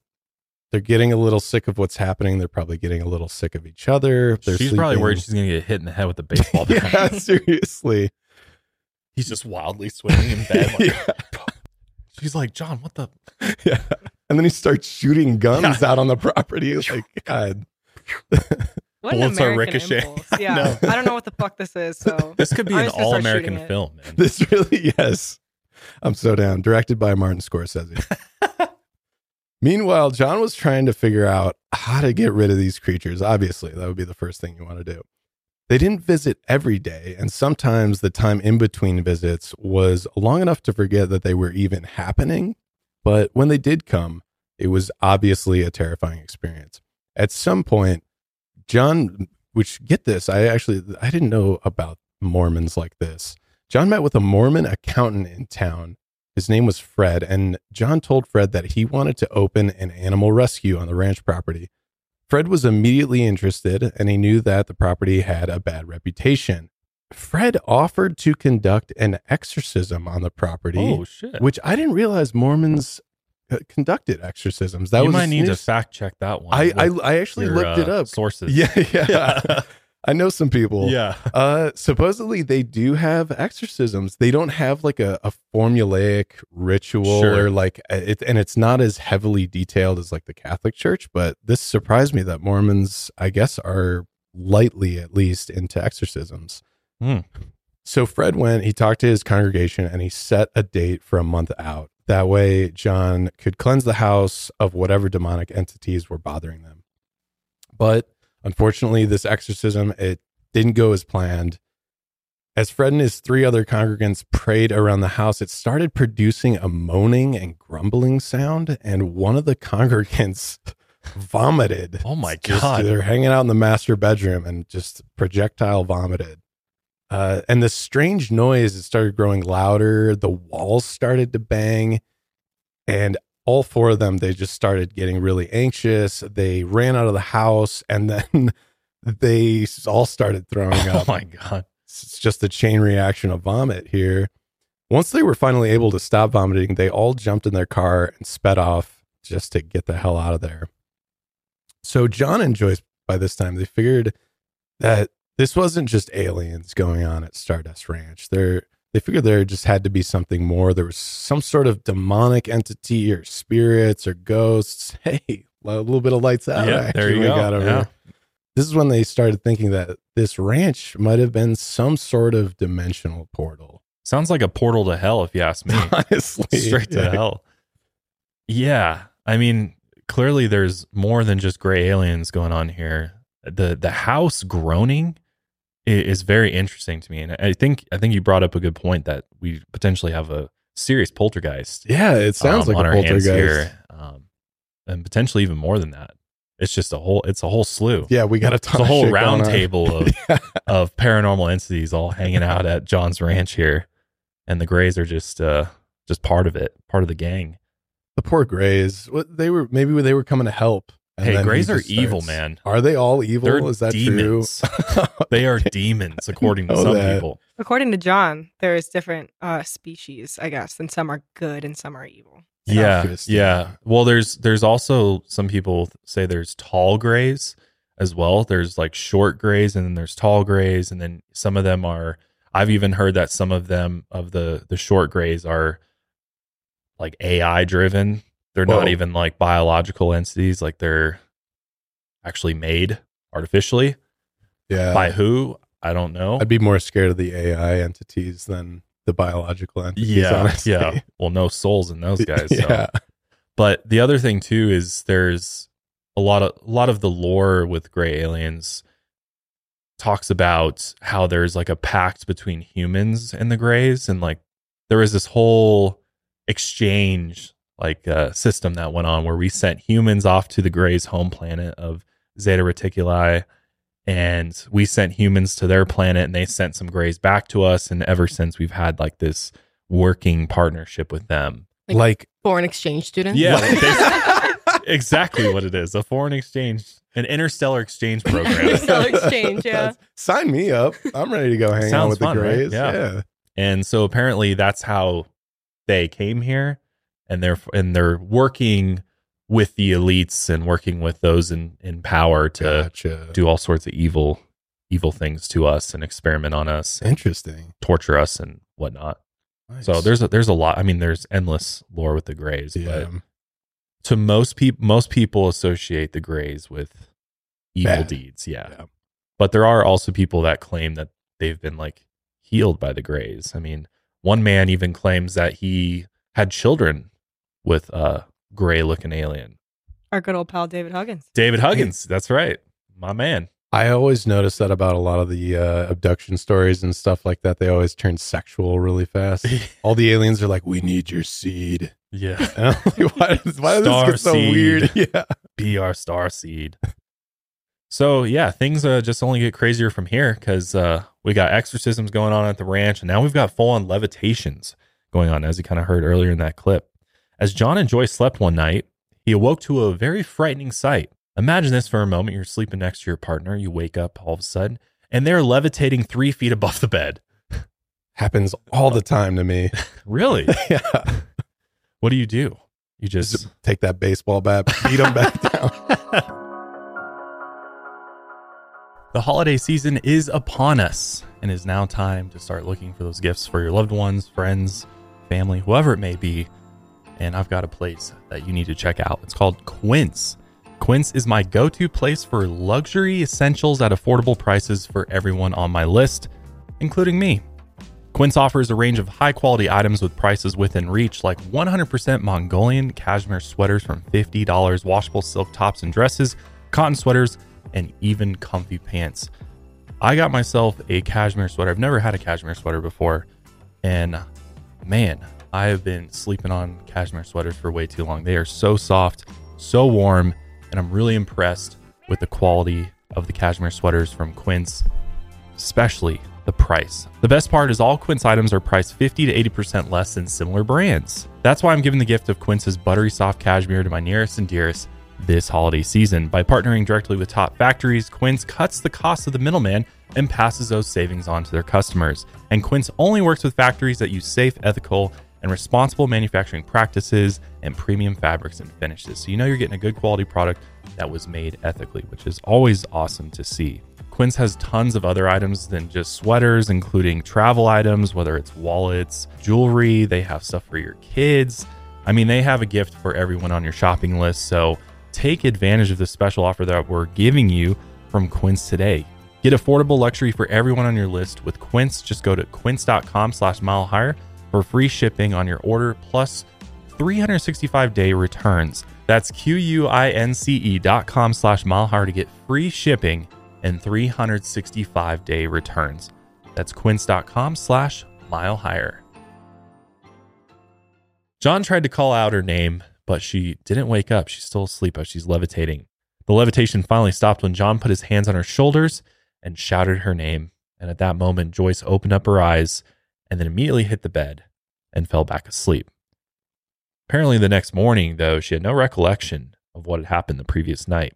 they're getting a little sick of what's happening. They're probably getting a little sick of each other. They're she's probably worried she's going to get hit in the head with a baseball [laughs] bat. yeah, [laughs] seriously. He's just wildly swinging in bed. Like, [laughs] She's like, John, what the? Yeah. And then he starts shooting guns out on the property. It's like, God. What Bullets are ricocheting. impulse. I Yeah, know. I don't know what the fuck this is. So This could be I'm an just gonna start all-American film, man. This really, yes. I'm so down. Directed by Martin Scorsese. Meanwhile, John was trying to figure out how to get rid of these creatures. Obviously, that would be the first thing you want to do. They didn't visit every day, and sometimes the time in between visits was long enough to forget that they were even happening. But when they did come, it was obviously a terrifying experience. At some point, John, which get this, I actually I didn't know about Mormons like this. John met with a Mormon accountant in town. His name was Fred, and John told Fred that he wanted to open an animal rescue on the ranch property. Fred was immediately interested, and he knew that the property had a bad reputation. Fred offered to conduct an exorcism on the property. Oh, shit. Which I didn't realize Mormons uh, conducted exorcisms. That you was might need to fact check that one. I, I I actually your, looked it uh, up. Sources. Yeah, yeah. [laughs] [laughs] I know some people. Yeah. Uh, supposedly they do have exorcisms. They don't have like a, a formulaic ritual Sure. or like it, and it's not as heavily detailed as like the Catholic Church. But this surprised me that Mormons, I guess, are lightly at least into exorcisms. Hmm. So Fred went, he talked to his congregation and he set a date for a month out. That way, John could cleanse the house of whatever demonic entities were bothering them. But unfortunately, this exorcism, it didn't go as planned. As Fred and his three other congregants prayed around the house, it started producing a moaning and grumbling sound, and one of the congregants [laughs] vomited. Oh my God. they're hanging out in the master bedroom and just projectile vomited. Uh, and the strange noise, it started growing louder. The walls started to bang. And all four of them, they just started getting really anxious. They ran out of the house and then [laughs] they all started throwing [laughs] oh up. Oh my god. It's just a chain reaction of vomit here. Once they were finally able to stop vomiting, they all jumped in their car and sped off just to get the hell out of there. So John and Joyce, by this time, they figured that this wasn't just aliens going on at Stardust Ranch. They're they figured there just had to be something more. There was some sort of demonic entity or spirits or ghosts. [laughs] Hey, a little bit of lights out. Yeah, there you go. got over Yeah. This is when they started thinking that this ranch might have been some sort of dimensional portal. Sounds like a portal to hell, if you ask me. [laughs] Honestly, straight to yeah. hell. Yeah, I mean, clearly there's more than just gray aliens going on here. the The house groaning is very interesting to me, and I think I think you brought up a good point that we potentially have a serious poltergeist. Yeah, it sounds like on a our hands poltergeist. um, and potentially even more than that. It's just a whole. It's a whole slew. Yeah, we got a It's ton a whole shit going round on. table [laughs] of of paranormal entities all hanging out at John's ranch here, and the Greys are just uh just part of it, part of the gang. The poor Greys. What they were maybe they were coming to help. And Hey, then he Greys are just evil, man. Are they all evil? They're Is that demons. true? [laughs] [laughs] they are demons, according to some that. people. According to John, there's different uh, species, I guess, and some are good and some are evil. Yeah, yeah. Well, there's there's also some people say there's tall grays as well. There's like short grays, and then there's tall grays, and then some of them are. I've even heard that some of them of the the short grays are like AI driven. They're Whoa. not even like biological entities. Like they're actually made artificially Yeah. by who I don't know. I'd be more scared of the AI entities than the biological entities. yeah, honestly. yeah. [laughs] Well, no souls in those guys. so. Yeah. But the other thing too is there's a lot of a lot of the lore with gray aliens talks about how there's like a pact between humans and the grays and like there was this whole exchange like uh, system that went on where we sent humans off to the grays home planet of Zeta Reticuli and we sent humans to their planet and they sent some grays back to us and ever since we've had like this working partnership with them Like Foreign exchange students. yeah, [laughs] they- exactly what it is. A foreign exchange, an interstellar exchange [laughs] program. Interstellar [laughs] exchange, yeah. Sign me up. I'm ready to go hang out with fun, the right? Greys. Yeah. yeah. And so apparently that's how they came here and they're and they're working with the elites and working with those in in power to Gotcha. do all sorts of evil evil things to us and experiment on us Interesting. torture us and whatnot. So there's a, there's a lot. I mean, there's endless lore with the Greys, Yeah. but to most people, most people associate the Greys with evil Bad. deeds. Yeah. Yeah. but there are also people that claim that they've been like healed by the Greys. I mean, one man even claims that he had children with a gray looking alien. Our good old pal David Huggins. David Huggins. That's right, my man. I always notice that about a lot of the uh, abduction stories and stuff like that. They always turn sexual really fast. [laughs] All the aliens are like, "We need your seed." Yeah. [laughs] Like, why, does- why does this get so seed. weird? [laughs] Yeah. be our star seed. So yeah, things uh, just only get crazier from here because uh, we got exorcisms going on at the ranch, and now we've got full on levitations going on, as you kind of heard earlier in that clip. As John and Joy slept one night, he awoke to a very frightening sight. Imagine this for a moment: you're sleeping next to your partner, you wake up all of a sudden, and they're levitating three feet above the bed. [laughs] Happens all the time to me. [laughs] Really? [laughs] yeah. What do you do? You just Just take that baseball bat, beat them back down. The holiday season is upon us and it is now time to start looking for those gifts for your loved ones, friends, family, whoever it may be. And I've got a place that you need to check out. It's called Quince. Quince is my go to place for luxury essentials at affordable prices for everyone on my list, including me. Quince offers a range of high quality items with prices within reach, like 100% Mongolian cashmere sweaters from $50, washable silk tops and dresses, cotton sweaters, and even comfy pants. I got myself a cashmere sweater. I've never had a cashmere sweater before. And man, I have been sleeping on cashmere sweaters for way too long. They are so soft, so warm, and I'm really impressed with the quality of the cashmere sweaters from Quince, especially the price. The best part is all Quince items are priced 50 to 80% less than similar brands. That's why I'm giving the gift of Quince's buttery soft cashmere to my nearest and dearest this holiday season. By partnering directly with top factories, Quince cuts the cost of the middleman and passes those savings on to their customers. And Quince only works with factories that use safe, ethical, and responsible manufacturing practices and premium fabrics and finishes. So you know you're getting a good quality product that was made ethically, which is always awesome to see. Quince has tons of other items than just sweaters, including travel items, whether it's wallets, jewelry, they have stuff for your kids. I mean, they have a gift for everyone on your shopping list. So take advantage of the special offer that we're giving you from Quince today. Get affordable luxury for everyone on your list with Quince. Just go to quince.com slash mile higher for free shipping on your order plus 365 day returns. That's Q-U-I-N-C-E dot com slash mile higher to get free shipping and 365 day returns. That's quince.com slash mile higher. John tried to call out her name, but she didn't wake up. She's still asleep as she's levitating. The levitation finally stopped when John put his hands on her shoulders and shouted her name. And at that moment, Joyce opened up her eyes and then immediately hit the bed and fell back asleep. Apparently, the next morning, though, she had no recollection of what had happened the previous night.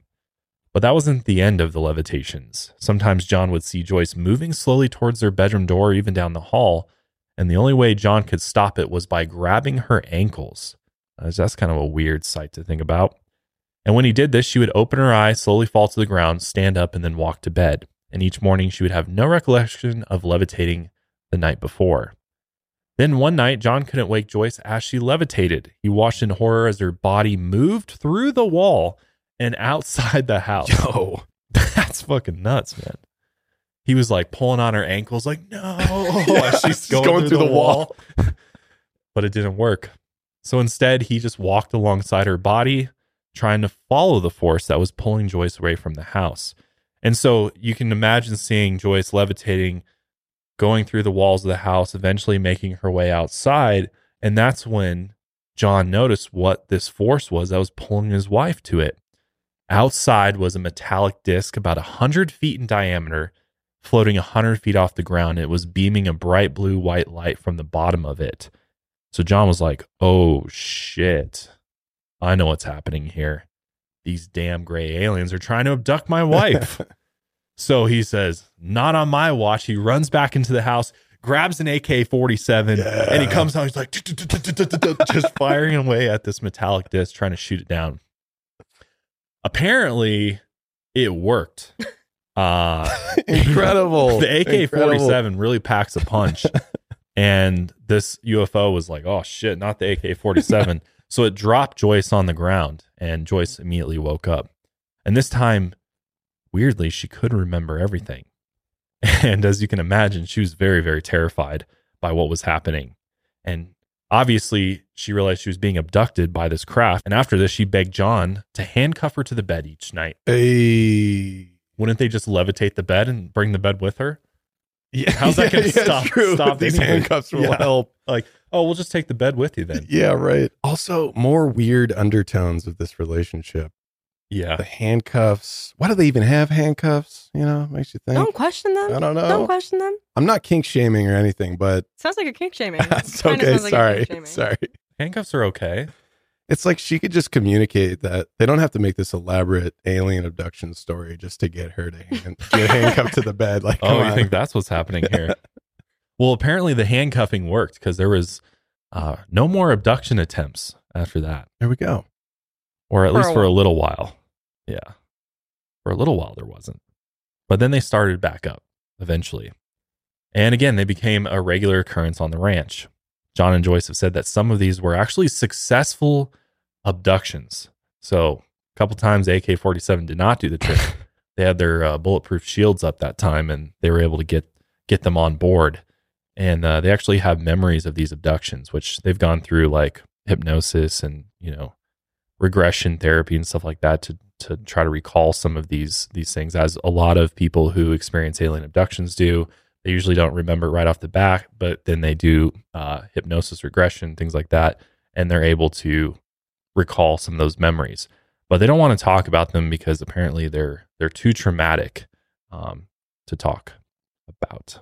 But that wasn't the end of the levitations. Sometimes John would see Joyce moving slowly towards their bedroom door, even down the hall, and the only way John could stop it was by grabbing her ankles. Uh, That's kind of a weird sight to think about. And when he did this, she would open her eyes, slowly fall to the ground, stand up, and then walk to bed. And each morning, she would have no recollection of levitating the night before. Then one night, John couldn't wake Joyce as she levitated. He watched in horror as her body moved through the wall and outside the house. Yo, [laughs] that's fucking nuts, man. He was like pulling on her ankles, like, no, [laughs] [laughs] as she's going, through, the, wall. but it didn't work. So instead, he just walked alongside her body, trying to follow the force that was pulling Joyce away from the house. And so you can imagine seeing Joyce levitating, going through the walls of the house, eventually making her way outside. And that's when John noticed what this force was that was pulling his wife to it. Outside was a metallic disc about 100 feet in diameter, floating 100 feet off the ground. It was beaming a bright blue white light from the bottom of it. So John was like, oh shit. I know what's happening here. These damn gray aliens are trying to abduct my wife. [laughs] so he says, not on my watch. He runs back into the house, grabs an AK 47, and he comes out. He's like, just firing away at this metallic disc, trying to shoot it down. Apparently, it worked. Uh, [laughs] Incredible. [laughs] The AK 47 really packs a punch. and this UFO was like, oh shit, not the AK 47. [laughs] so it dropped Joyce on the ground, and Joyce immediately woke up. And this time, weirdly, she could remember everything. [laughs] And as you can imagine, she was very, very terrified by what was happening. And obviously, she realized she was being abducted by this craft. And after this, she begged John to handcuff her to the bed each night. Hey. Wouldn't they just levitate the bed and bring the bed with her? Yeah, How's that going to yeah, stop, true. stop These anybody? handcuffs will Yeah. help. Like, oh, we'll just take the bed with you then. Yeah, right. Also, more weird undertones of this relationship. Yeah. The handcuffs. Why do they even have handcuffs? You know, makes you think. Don't question them. I don't know. Don't question them. I'm not kink shaming or anything, but [laughs] Sounds like a kink shaming. [laughs] that's okay. like sorry. Sorry. Handcuffs are okay. It's like she could just communicate that they don't have to make this elaborate alien abduction story just to get her to hand, get handcuffed to the bed. Like, [laughs] Oh, you on. think that's what's happening here? well, apparently the handcuffing worked because there was uh, no more abduction attempts after that, There we go. or at For least a for a little while. Yeah, for a little while there wasn't, but then they started back up eventually, and again they became a regular occurrence on the ranch. John and Joyce have said that some of these were actually successful abductions. So a couple times AK forty seven did not do the trick. [laughs] they had their uh, bulletproof shields up that time, and they were able to get get them on board. And uh, they actually have memories of these abductions, which they've gone through like hypnosis and you know regression therapy and stuff like that to to try to recall some of these these things. As a lot of people who experience alien abductions do, they usually don't remember right off the bat, but then they do uh, hypnosis regression things like that, and they're able to recall some of those memories. But they don't want to talk about them because apparently they're they're too traumatic um, to talk about.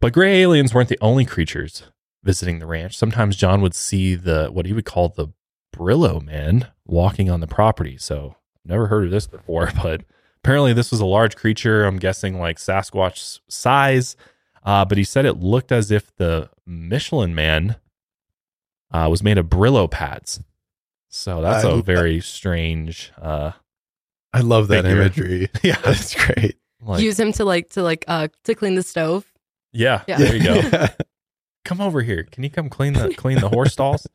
But gray aliens weren't the only creatures visiting the ranch. Sometimes John would see the what he would call the Brillo man walking on the property. So never heard of this before, [laughs] but apparently this was a large creature. I'm guessing like Sasquatch size. Uh, but he said it looked as if the Michelin man uh, was made of Brillo pads. So that's I- a very strange. Uh, I love that figure. imagery. [laughs] [laughs] Yeah. That's great. Like, Use him to like to like uh to clean the stove. yeah, Yeah. there you go. come over here. Can you come clean the clean the horse stalls?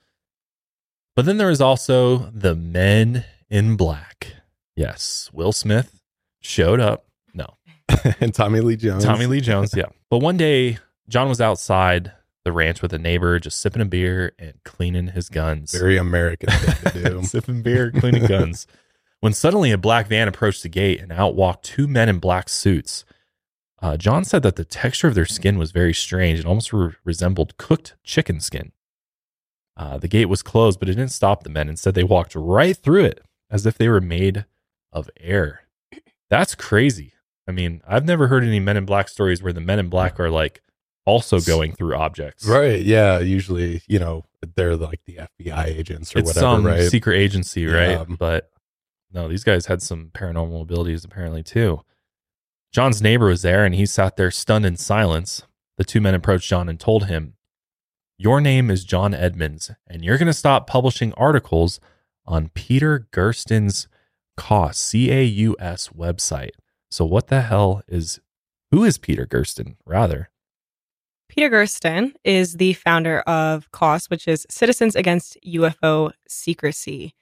But then there is also the Men in Black. Yes, Will Smith showed up. No, [laughs] and Tommy Lee Jones. Tommy Lee Jones. Yeah. But one day, John was outside the ranch with a neighbor, just sipping a beer and cleaning his guns. Very American thing to do. [laughs] sipping beer, cleaning guns. When suddenly a black van approached the gate and out walked two men in black suits. Uh, John said that the texture of their skin was very strange and almost re- resembled cooked chicken skin. Uh, the gate was closed, but it didn't stop the men. Instead, they walked right through it as if they were made of air. That's crazy. I mean, I've never heard any Men in Black stories where the Men in Black are like also going through objects. Right. Yeah. Usually, you know, they're like the FBI agents or it's whatever, some right? secret agency, right? Yeah. But no, these guys had some paranormal abilities apparently too. John's neighbor was there and he sat there stunned in silence. The two men approached John and told him, Your name is John Edmonds, and you're going to stop publishing articles on Peter Gersten's CAUS, C A U S website. So, what the hell is, who is Peter Gersten, rather? Peter Gersten is the founder of CAUS, which is Citizens Against UFO Secrecy.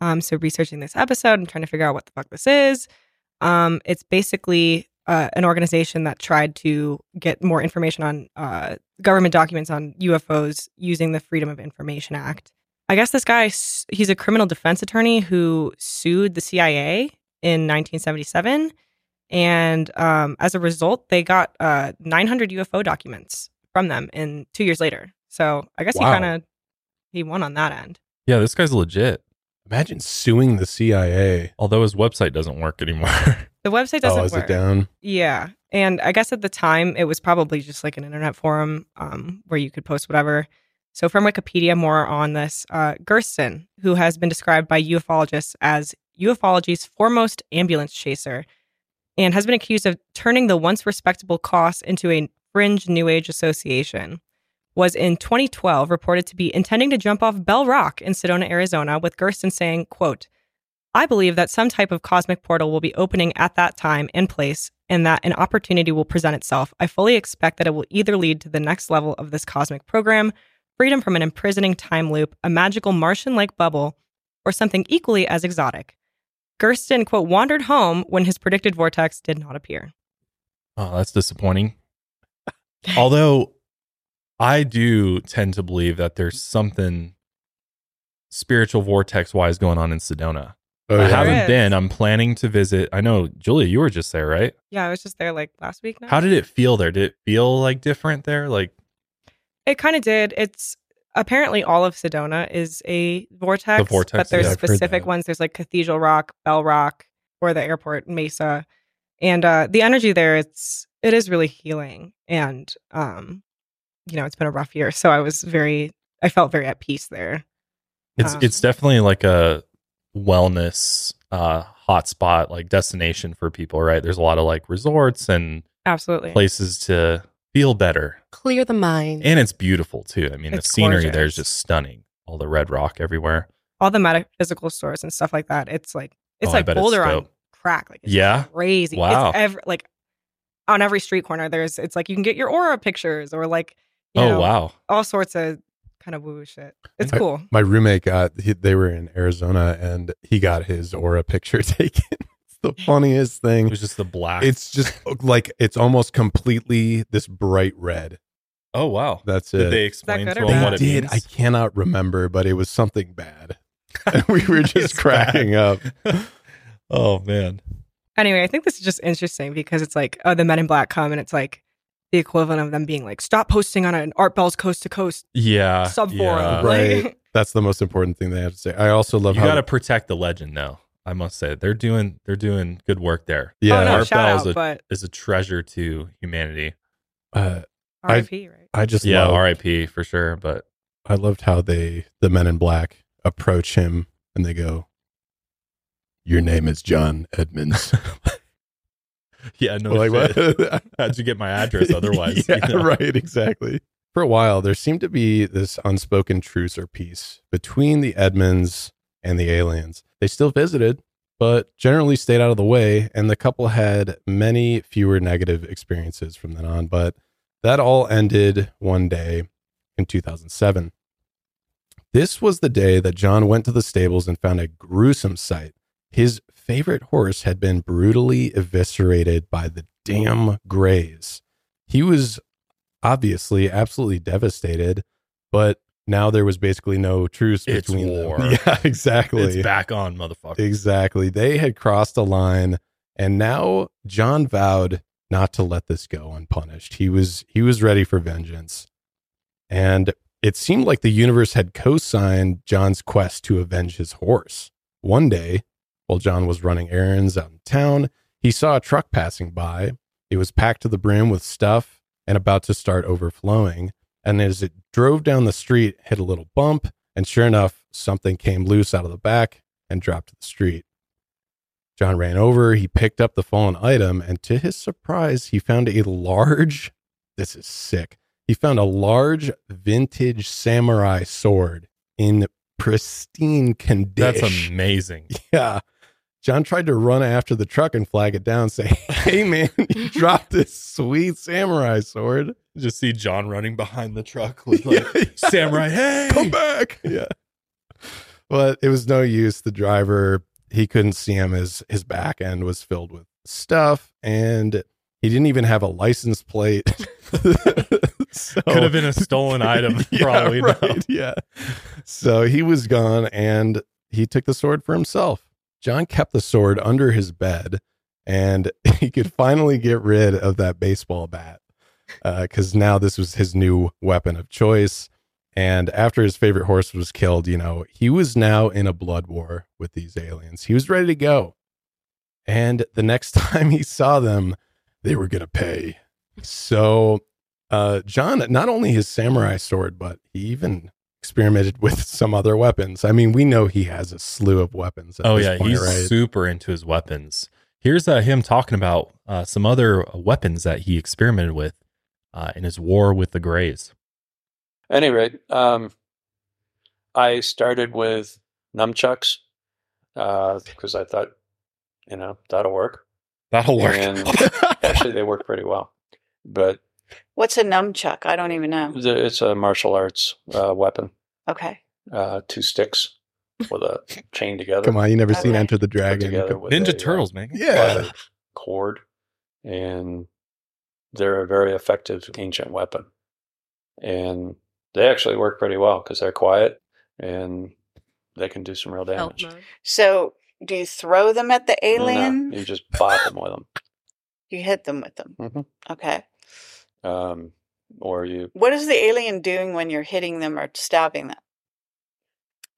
Um, so, researching this episode, I'm trying to figure out what the fuck this is. Um, it's basically uh, an organization that tried to get more information on uh, government documents on UFOs using the Freedom of Information Act. I guess this guy, he's a criminal defense attorney who sued the CIA in 1977. And um, as a result, they got uh, 900 UFO documents from them in two years later. So I guess Wow. he kind of he won on that end. Yeah, this guy's legit. Imagine suing the CIA. Although his website doesn't work anymore. [laughs] The website doesn't Oh, is work. it down? Yeah. And I guess at the time it was probably just like an internet forum um, where you could post whatever. So from Wikipedia, more on this, uh, Gersten, who has been described by ufologists as ufology's foremost ambulance chaser, and has been accused of turning the once respectable CAUS into a fringe New Age association, was in 2012 reported to be intending to jump off Bell Rock in Sedona, Arizona, with Gersten saying, quote, I believe that some type of cosmic portal will be opening at that time and place, and that an opportunity will present itself. I fully expect that it will either lead to the next level of this cosmic program, freedom from an imprisoning time loop, a magical Martian like bubble, or something equally as exotic. Gersten, quote, wandered home when his predicted vortex did not appear. Oh, that's disappointing. [laughs] Although I do tend to believe that there's something spiritual vortex wise going on in Sedona. Oh, I yeah. There haven't is. been. I'm planning to visit. I know, Julia, you were just there, right? Yeah, I was just there like last week now. How did it feel there? Did it feel like different there? Like, It kind of did. It's apparently all of Sedona is a vortex. vortex, but there's yeah, specific ones. There's like Cathedral Rock, Bell Rock, or the airport Mesa, and uh, the energy there. It's it is really healing, and um, you know, it's been a rough year, so I was very, I felt very at peace there. it's Um, it's definitely like a wellness uh hotspot, like destination for people, right? There's a lot of like resorts and Absolutely. places to feel better. Clear the mind. And it's beautiful too. I mean, It's the scenery there is just stunning. All the red rock everywhere. All the metaphysical stores and stuff like that. It's like it's Oh, like bet it's Boulder on crack. Like it's Yeah? crazy. Wow. It's ever like on every street corner. There's it's like you can get your aura pictures or like you Oh know, wow. all sorts of kind of woo woo shit. It's My- cool. My roommate got, he, they were in Arizona and he got his aura picture [laughs] taken. it's the funniest thing. It was just the black. It's just [laughs] like, it's almost completely this bright red. oh wow. That's Did it. they explain good to him bad? what it did. means? I cannot remember, but it was something bad. [laughs] We were just cracking bad. up. oh man. Anyway, I think this is just interesting because it's like, oh, the men in black come and it's like the equivalent of them being like, stop posting on an Art Bell's Coast to Coast Yeah. sub forum. yeah. Right. [laughs] That's the most important thing they have to say. I also love You how got to protect the legend, though. I must say they're doing they're doing good work there. yeah, oh no, Art shout Bell out, is a- but Is a treasure to humanity. uh, RIP, right? I just Yeah, love, R.I.P. for sure. But I loved how they the men in black approach him and they go, "Your name is John Edmonds." [laughs] [laughs] yeah, no Like, what? [laughs] How'd you get my address [laughs] otherwise? yeah, you know? right, exactly. for a while, there seemed to be this unspoken truce or peace between the Edmonds and the aliens. They still visited, but generally stayed out of the way, and the couple had many fewer negative experiences from then on. But that all ended one day in 2007. This was the day that John went to the stables and found a gruesome sight. His favorite horse had been brutally eviscerated by the damn Greys. He was obviously absolutely devastated, but now there was basically no truce It's between war. them. [laughs] Yeah, exactly. It's back on, motherfucker. Exactly. They had crossed a line and now John vowed not to let this go unpunished. He was he was ready for vengeance. And it seemed like the universe had co-signed John's quest to avenge his horse. One day, while John was running errands out in town, he saw a truck passing by. It was packed to the brim with stuff and about to start overflowing. And as it drove down the street, hit a little bump, and sure enough, something came loose out of the back and dropped to the street. John ran over, he picked up the fallen item, and to his surprise, he found a large, this is sick, he found a large vintage samurai sword in pristine condition. That's amazing. [laughs] Yeah. John tried to run after the truck and flag it down, say, [laughs] Hey man, you [laughs] dropped this sweet samurai sword. Just see John running behind the truck with like [laughs] samurai, hey, Come back. Yeah. But it was no use. The driver, he couldn't see him. His his back end was filled with stuff and he didn't even have a license plate. So- Could have been a stolen item, Yeah, probably. no. right, Yeah. So he was gone and he took the sword for himself. John kept the sword under his bed and [laughs] he could finally get rid of that baseball bat because now this was his new weapon of choice. And after his favorite horse was killed, you know, he was now in a blood war with these aliens. He was ready to go. And the next [laughs] time he saw them, they were going to pay. So, uh, John, not only his samurai sword, but he even experimented with some other weapons. I mean, we know he has a slew of weapons. at Oh this yeah, point, he's right? super into his weapons. Here's uh, him talking about uh, some other weapons that he experimented with uh, in his war with the Greys. Any rate, um, I started with nunchucks because I thought, you know, that'll work. That'll work. And [laughs] actually, they work pretty well. But What's a nunchuck? I don't even know. it's a martial arts uh, weapon. Okay. Uh, two sticks with a [laughs] chain together. Come on, you never seen Okay. Enter the Dragon. together Come- with Ninja a, uh, Turtles, man. Yeah. cord, and they're a very effective ancient weapon. And they actually work pretty well because they're quiet and they can do some real damage. So, do you throw them at the alien? No, you just bop them with them. [laughs] You hit them with them. Mhm. Okay. Um, or you What is the alien doing when you're hitting them or stabbing them?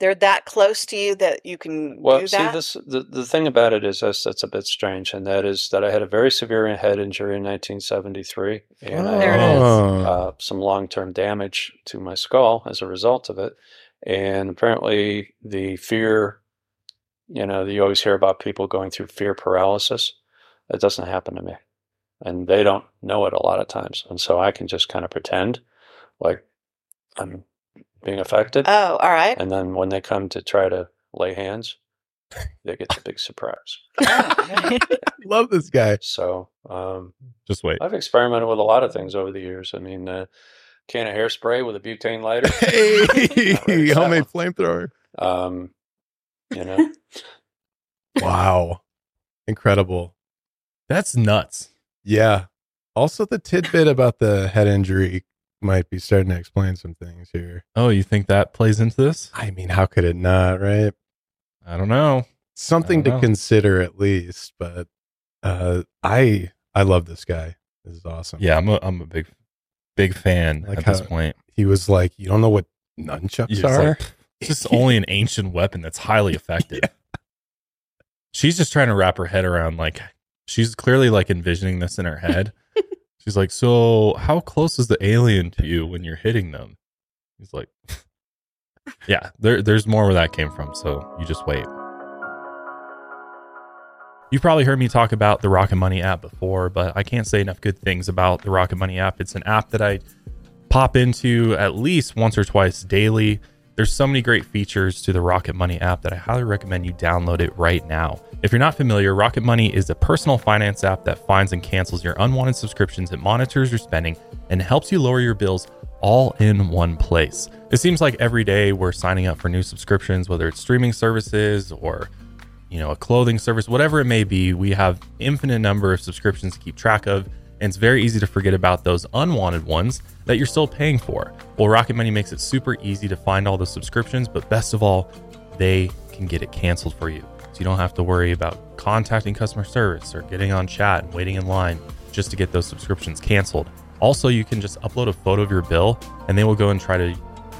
They're that close to you that you can Well, do see, this the, the thing about it is that's that's a bit strange, and that is that I had a very severe head injury in 1973, and I There it had uh, some long term damage to my skull as a result of it. And apparently, the fear, you know, you always hear about people going through fear paralysis. That doesn't happen to me, and they don't know it a lot of times, and so I can just kind of pretend like I'm being affected. Oh, all right. And then when they come to try to lay hands, they get the big surprise. [laughs] [laughs] Love this guy. So um, Just wait. I've experimented with a lot of things over the years. I mean, uh, can of hairspray with a butane lighter. [laughs] Hey, homemade flamethrower. Um, you know, Wow. Incredible. That's nuts. Yeah. Also, the tidbit about the head injury might be starting to explain some things here. Oh, you think that plays into this? I mean, how could it not, right? I don't know. Something to don't know. consider at least, but uh I I love this guy. This is awesome. Yeah, I'm a I'm a big big fan Like at this point. He was like, You don't know what nunchucks It's are? like, it's just only an ancient weapon that's highly [laughs] effective. She's just trying to wrap her head around like she's clearly like envisioning this in her head. [laughs] she's like, "So, how close is the alien to you when you're hitting them?" He's like, [laughs] "Yeah, there there's more where that came from, so you just wait." You've probably heard me talk about the Rocket Money app before, but I can't say enough good things about the Rocket Money app. It's an app that I pop into at least once or twice daily. There's so many great features to the Rocket Money app that I highly recommend you download it right now. If you're not familiar, Rocket Money is a personal finance app that finds and cancels your unwanted subscriptions, it monitors your spending, and helps you lower your bills all in one place. It seems like every day we're signing up for new subscriptions, whether it's streaming services or you know, a clothing service, whatever it may be, we have infinite number of subscriptions to keep track of, and it's very easy to forget about those unwanted ones that you're still paying for. Well, Rocket Money makes it super easy to find all the subscriptions, but best of all, they can get it canceled for you. So you don't have to worry about contacting customer service or getting on chat and waiting in line just to get those subscriptions canceled. Also, you can just upload a photo of your bill and they will go and try to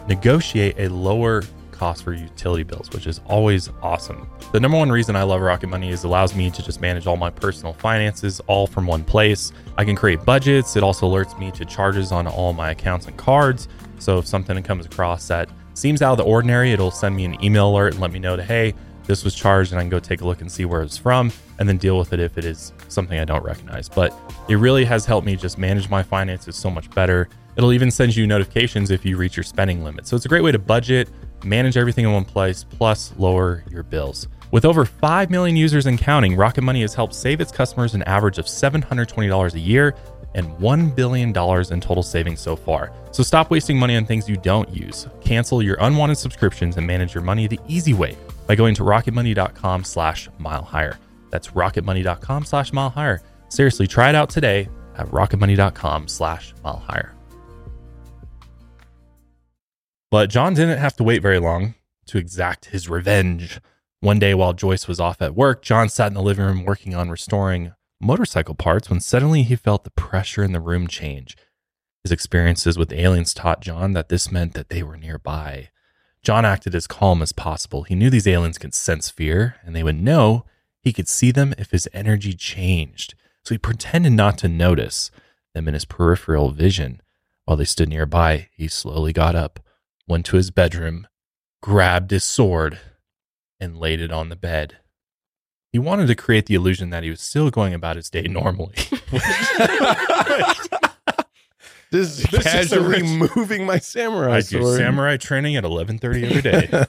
negotiate a lower cost for utility bills, which is always awesome. The number one reason I love Rocket Money is it allows me to just manage all my personal finances all from one place. I can create budgets. It also alerts me to charges on all my accounts and cards. So if something comes across that seems out of the ordinary, it'll send me an email alert and let me know to, hey, this was charged and I can go take a look and see where it's from and then deal with it if it is something I don't recognize. But it really has helped me just manage my finances so much better. It'll even send you notifications if you reach your spending limit. So it's a great way to budget, manage everything in one place, plus lower your bills. With over 5 million users and counting, Rocket Money has helped save its customers an average of $720 a year and $1 billion in total savings so far. So stop wasting money on things you don't use. Cancel your unwanted subscriptions and manage your money the easy way by going to rocketmoney.com slash mile higher. That's rocketmoney.com slash mile higher. Seriously, try it out today at rocketmoney.com slash mile higher. But John didn't have to wait very long to exact his revenge. One day while Joyce was off at work, John sat in the living room working on restoring motorcycle parts when suddenly he felt the pressure in the room change. His experiences with aliens taught John that this meant that they were nearby. John acted as calm as possible. He knew these aliens could sense fear, and they would know he could see them if his energy changed. So he pretended not to notice them in his peripheral vision. While they stood nearby, he slowly got up, went to his bedroom, grabbed his sword, and laid it on the bed. He wanted to create the illusion that he was still going about his day normally. [laughs] [laughs] Just [laughs] This is a casually rich- moving my samurai I do samurai training at 11:30 every day.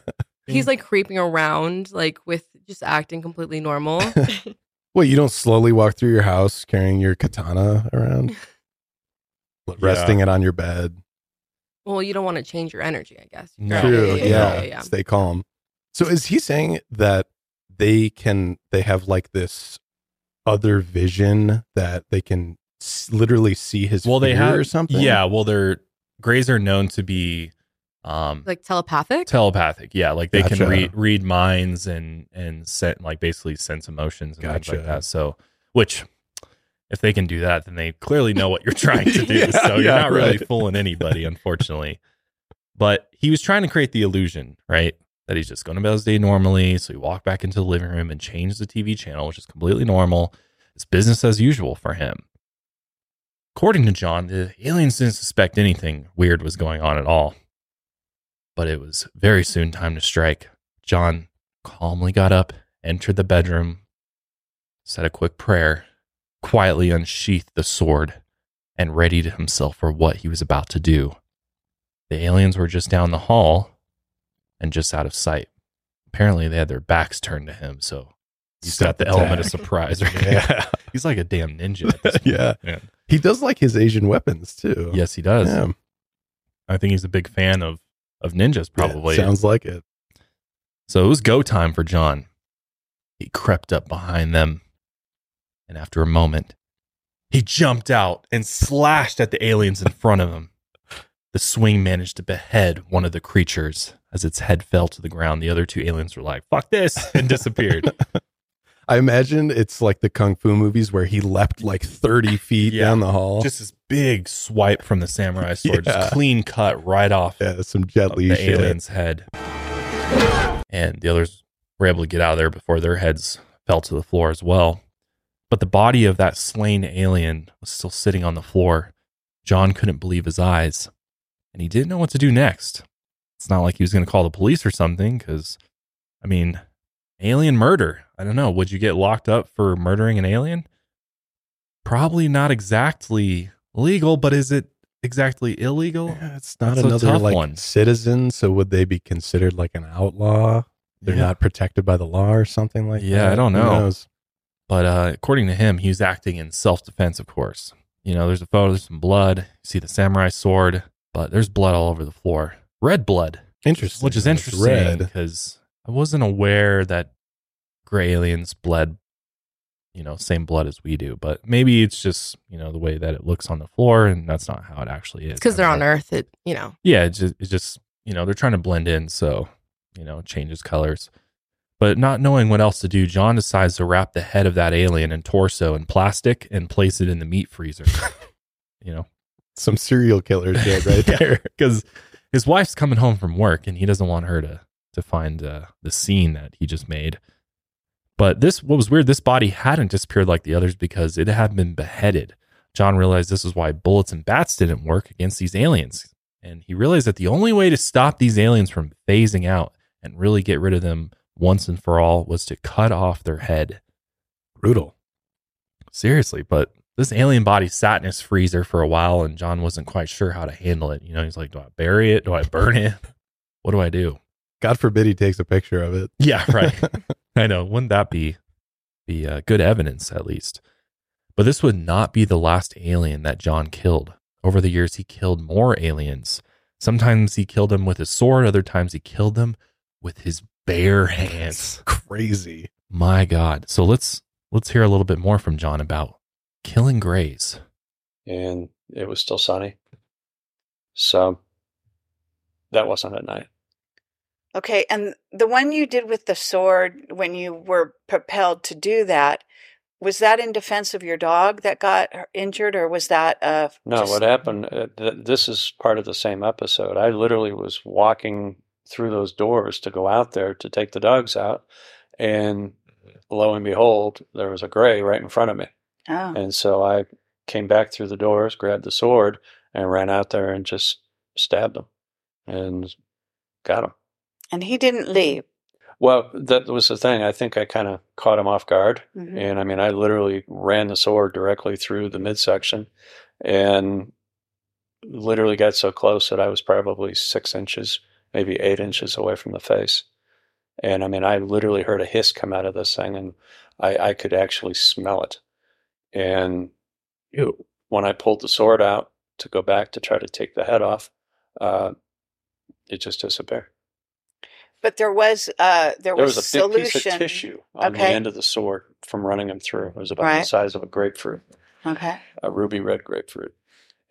He's like creeping around, like with just acting completely normal. Wait, you don't slowly walk through your house carrying your katana around, resting it on your bed. Well, you don't want to change your energy, I guess. No. True. Yeah, Yeah, yeah, yeah. Stay calm. So is he saying that they can they have like this other vision that they can s- literally see his well, they have or something? Yeah, well, they're Greys are known to be um Like telepathic? telepathic. Yeah, like they Gotcha. can read read minds and and set like basically sense emotions and things like that. So, which if they can do that, then they clearly know what you're trying to [laughs] do. Yeah, so you're yeah, not really right. fooling anybody, unfortunately. But he was trying to create the illusion, right? That he's just going about his day normally. So he walked back into the living room and changed the TV channel, which is completely normal. It's business as usual for him. According to John, the aliens didn't suspect anything weird was going on at all. But it was very soon time to strike. John calmly got up, entered the bedroom, said a quick prayer, quietly unsheathed the sword, and readied himself for what he was about to do. The aliens were just down the hall and just out of sight. Apparently, they had their backs turned to him, so he's got the Step element of surprise. [laughs] Right? Yeah. [laughs] he's like a damn ninja. At this [laughs] point. yeah. Yeah. He does like his Asian weapons too. Yes, he does. Yeah. I think he's a big fan of of ninjas. Yeah, Probably sounds like it. So it was go time for John. He crept up behind them, and after a moment, he jumped out and slashed at the aliens in front of him. The swing managed to behead one of the creatures. As its head fell to the ground, the other two aliens were like, fuck this, and disappeared. [laughs] I imagine it's like the kung fu movies where he leapt like 30 [laughs] feet Yeah. down the hall. Just this big swipe from the samurai sword, Yeah. just clean cut right off yeah, some Jet Li the shit. alien's head. And the others were able to get out of there before their heads fell to the floor as well. But the body of that slain alien was still sitting on the floor. John couldn't believe his eyes, and he didn't know what to do next. It's not like he was going to call the police or something, because, I mean, alien murder. I don't know. Would you get locked up for murdering an alien? Probably not exactly legal, but is it exactly illegal. Yeah, it's not That's another like one. citizen. So would they be considered like an outlaw? They're Yeah. not protected by the law or something like that. Yeah, I don't Who know. Knows? But uh, according to him, he was acting in self defense, of course. You know, there's a photo, there's some blood. You see the samurai sword, but there's blood all over the floor. Red blood. Interesting. Which is that interesting red. because I wasn't aware that gray aliens bled, you know, same blood as we do. But maybe it's just, you know, the way that it looks on the floor, and that's not how it actually is. Because they're on. Earth. It you know. Yeah, it's just, it's just, you know, they're trying to blend in. So, you know, changes colors. But not knowing what else to do, John decides to wrap the head of that alien and torso in plastic and place it in the meat freezer. [laughs] you know, Some serial killer shit right [laughs] there. because his wife's coming home from work and he doesn't want her to to find uh, the scene that he just made. But this, what was weird, this body hadn't disappeared like the others because it had been beheaded. John realized this is why bullets and bats didn't work against these aliens. And he realized that the only way to stop these aliens from phasing out and really get rid of them once and for all was to cut off their head. Brutal. Seriously, but this alien body sat in his freezer for a while and John wasn't quite sure how to handle it. You know, he's like, do I bury it? Do I burn it? [laughs] What do I do? God forbid he takes a picture of it. [laughs] Yeah, right. [laughs] I know. Wouldn't that be be uh, good evidence at least? But this would not be the last alien that John killed. Over the years, he killed more aliens. Sometimes he killed them with his sword. Other times he killed them with his bare hands. Crazy. My God. So let's let's hear a little bit more from John about killing grays. and it was still sunny. So that wasn't at night. Okay, and the one you did with the sword when you were propelled to do that, was that in defense of your dog that got injured, or was that uh No, just- what happened? Uh, th- this is part of the same episode. I literally was walking through those doors to go out there to take the dogs out, and lo and behold, there was a gray right in front of me. Oh. And so I came back through the doors, grabbed the sword, and ran out there and just stabbed him and got him. and he didn't leave. Well, that was the thing. I think I kind of caught him off guard. Mhm. And I mean, I literally ran the sword directly through the midsection and literally got so close that I was probably six inches, maybe eight inches away from the face. And I mean, I literally heard a hiss come out of this thing and I, I could actually smell it. And Ew. when I pulled the sword out to go back to try to take the head off, uh, it just disappeared. But there was uh there, There was, was, a big solution. piece of tissue on the Okay. end of the sword from running him through. It was about the size of a grapefruit, Okay. a ruby red grapefruit.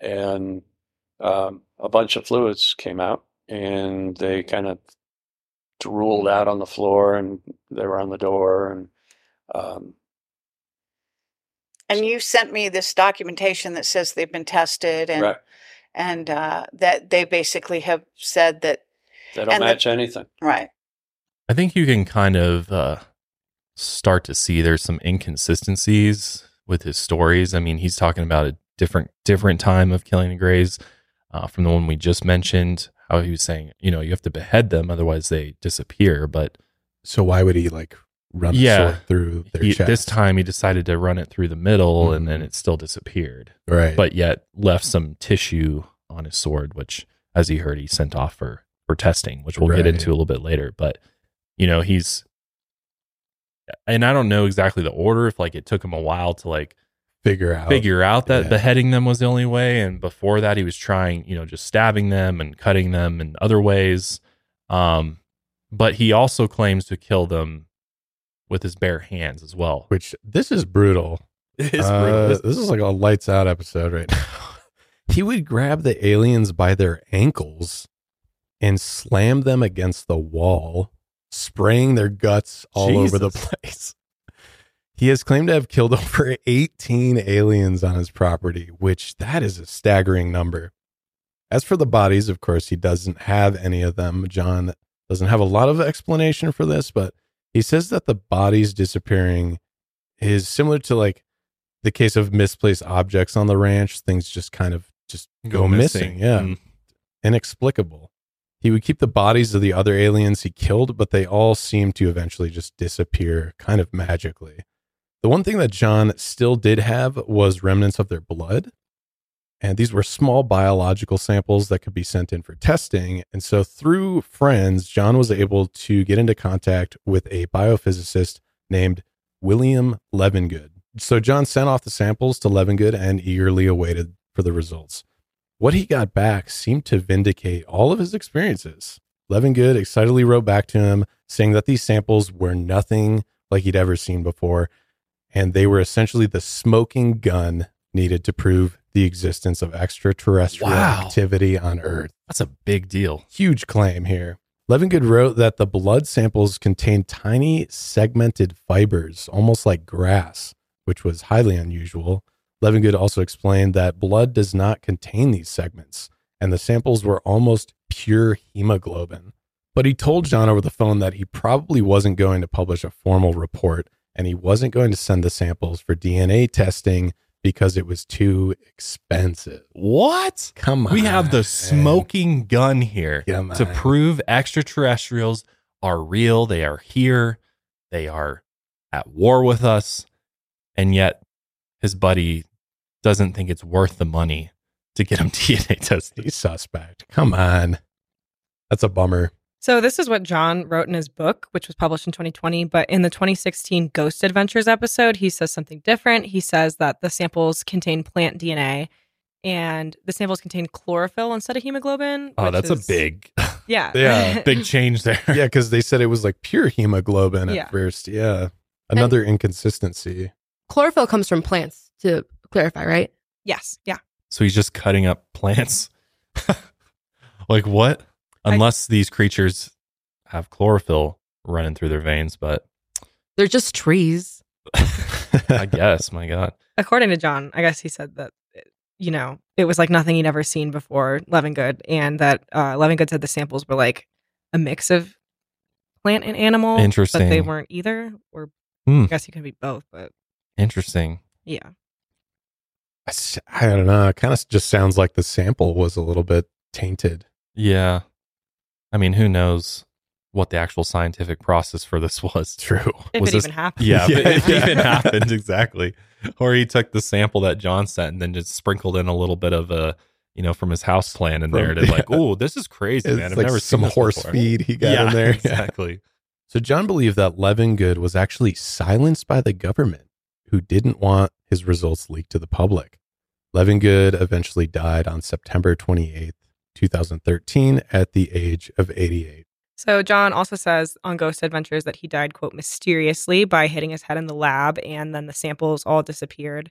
And um, a bunch of fluids came out and they kind of drooled out on the floor and they were on the door. And um, And you sent me this documentation that says they've been tested and right, and uh, that they basically have said that they don't and the- match anything. right. I think you can kind of uh, start to see there's some inconsistencies with his stories. I mean, he's talking about a different different time of killing the Greys uh, from the one we just mentioned. How he was saying, you know, you have to behead them, otherwise they disappear. But So why would he like run the yeah, sword through their he- chest? this time he decided to run it through the middle, and mm-hmm. then it still disappeared. Right. but yet left some tissue on his sword, which, as he heard, he sent off for for testing, which we'll Right. get into a little bit later. But you know, he's and I don't know exactly the order if like it took him a while to like figure out figure out that Yeah. beheading them was the only way and before that he was trying you know just stabbing them and cutting them in other ways um but he also claims to kill them with his bare hands as well Which this is brutal. [laughs] It is Uh, brutal. This- This is like a lights out episode right now. [laughs] he would grab the aliens by their ankles and slam them against the wall, spraying their guts all over the place. He has claimed to have killed [laughs] over 18 aliens on his property, which that is a staggering number. As for the bodies, of course, he doesn't have any of them. John doesn't have a lot of explanation for this, but he says that the bodies disappearing is similar to like the case of misplaced objects on the ranch. Things just kind of just go, Go missing. missing. Yeah. Mm. Inexplicable. He would keep the bodies of the other aliens he killed, but they all seemed to eventually just disappear kind of magically. The one thing that John still did have was remnants of their blood. And these were small biological samples that could be sent in for testing. And so, through friends, John was able to get into contact with a biophysicist named William Levengood. So, John sent off the samples to Levengood and eagerly awaited for the results. What he got back seemed to vindicate all of his experiences. Levengood excitedly wrote back to him, saying that these samples were nothing like he'd ever seen before, and they were essentially the smoking gun needed to prove the existence of extraterrestrial Wow. activity on Earth. That's a big deal. Huge claim here. Levengood wrote that the blood samples contained tiny segmented fibers, almost like grass, which was highly unusual. Levengood also explained that blood does not contain these segments, and the samples were almost pure hemoglobin. But he told John over the phone that he probably wasn't going to publish a formal report and he wasn't going to send the samples for DNA testing because it was too expensive. What? Come on. We have the smoking gun here Come to on. prove extraterrestrials are real. They are here. They are at war with us. And yet his buddy doesn't think it's worth the money to get him [laughs] DNA tested. He's suspect. Come on. That's a bummer. So this is what John wrote in his book, which was published in 2020. But in the 2016 Ghost Adventures episode, he says something different. He says that the samples contain plant DNA, and the samples contain chlorophyll instead of hemoglobin. Oh, which that's is- a big, [laughs] yeah, Yeah. [laughs] big change there. Yeah, because they said it was like pure hemoglobin at Yeah. first. Yeah. Another inconsistency. Chlorophyll comes from plants, to clarify, right? yes, yeah. So he's just cutting up plants. [laughs] like what? Unless these creatures have chlorophyll running through their veins, but They're just trees. [laughs] I guess, my God. According to John, I guess he said that you know it was like nothing he'd ever seen before Levengood, and that uh, Levengood said the samples were like a mix of plant and animal. Interesting. But they weren't either. Or Hmm. I guess he could be both, but Interesting. yeah. I don't know. It kind of just sounds like the sample was a little bit tainted. Yeah. I mean, who knows what the actual scientific process for this [laughs] was? True. If was it this- even happened. Yeah, it- Yeah, if it even happened, exactly. Or he took the sample that John sent and then just sprinkled in a little bit of a, you know, from his house plan in there From- to like, [laughs] oh, this is crazy, It's man. I've like never some seen this horse before. feed he got yeah, in there. [laughs] Exactly. So John believed that Levengood was actually silenced by the government, who didn't want his results leaked to the public. Levengood eventually died on September 28th, 2013, at the age of 88. So John also says on Ghost Adventures that he died, quote, mysteriously by hitting his head in the lab, and then the samples all disappeared.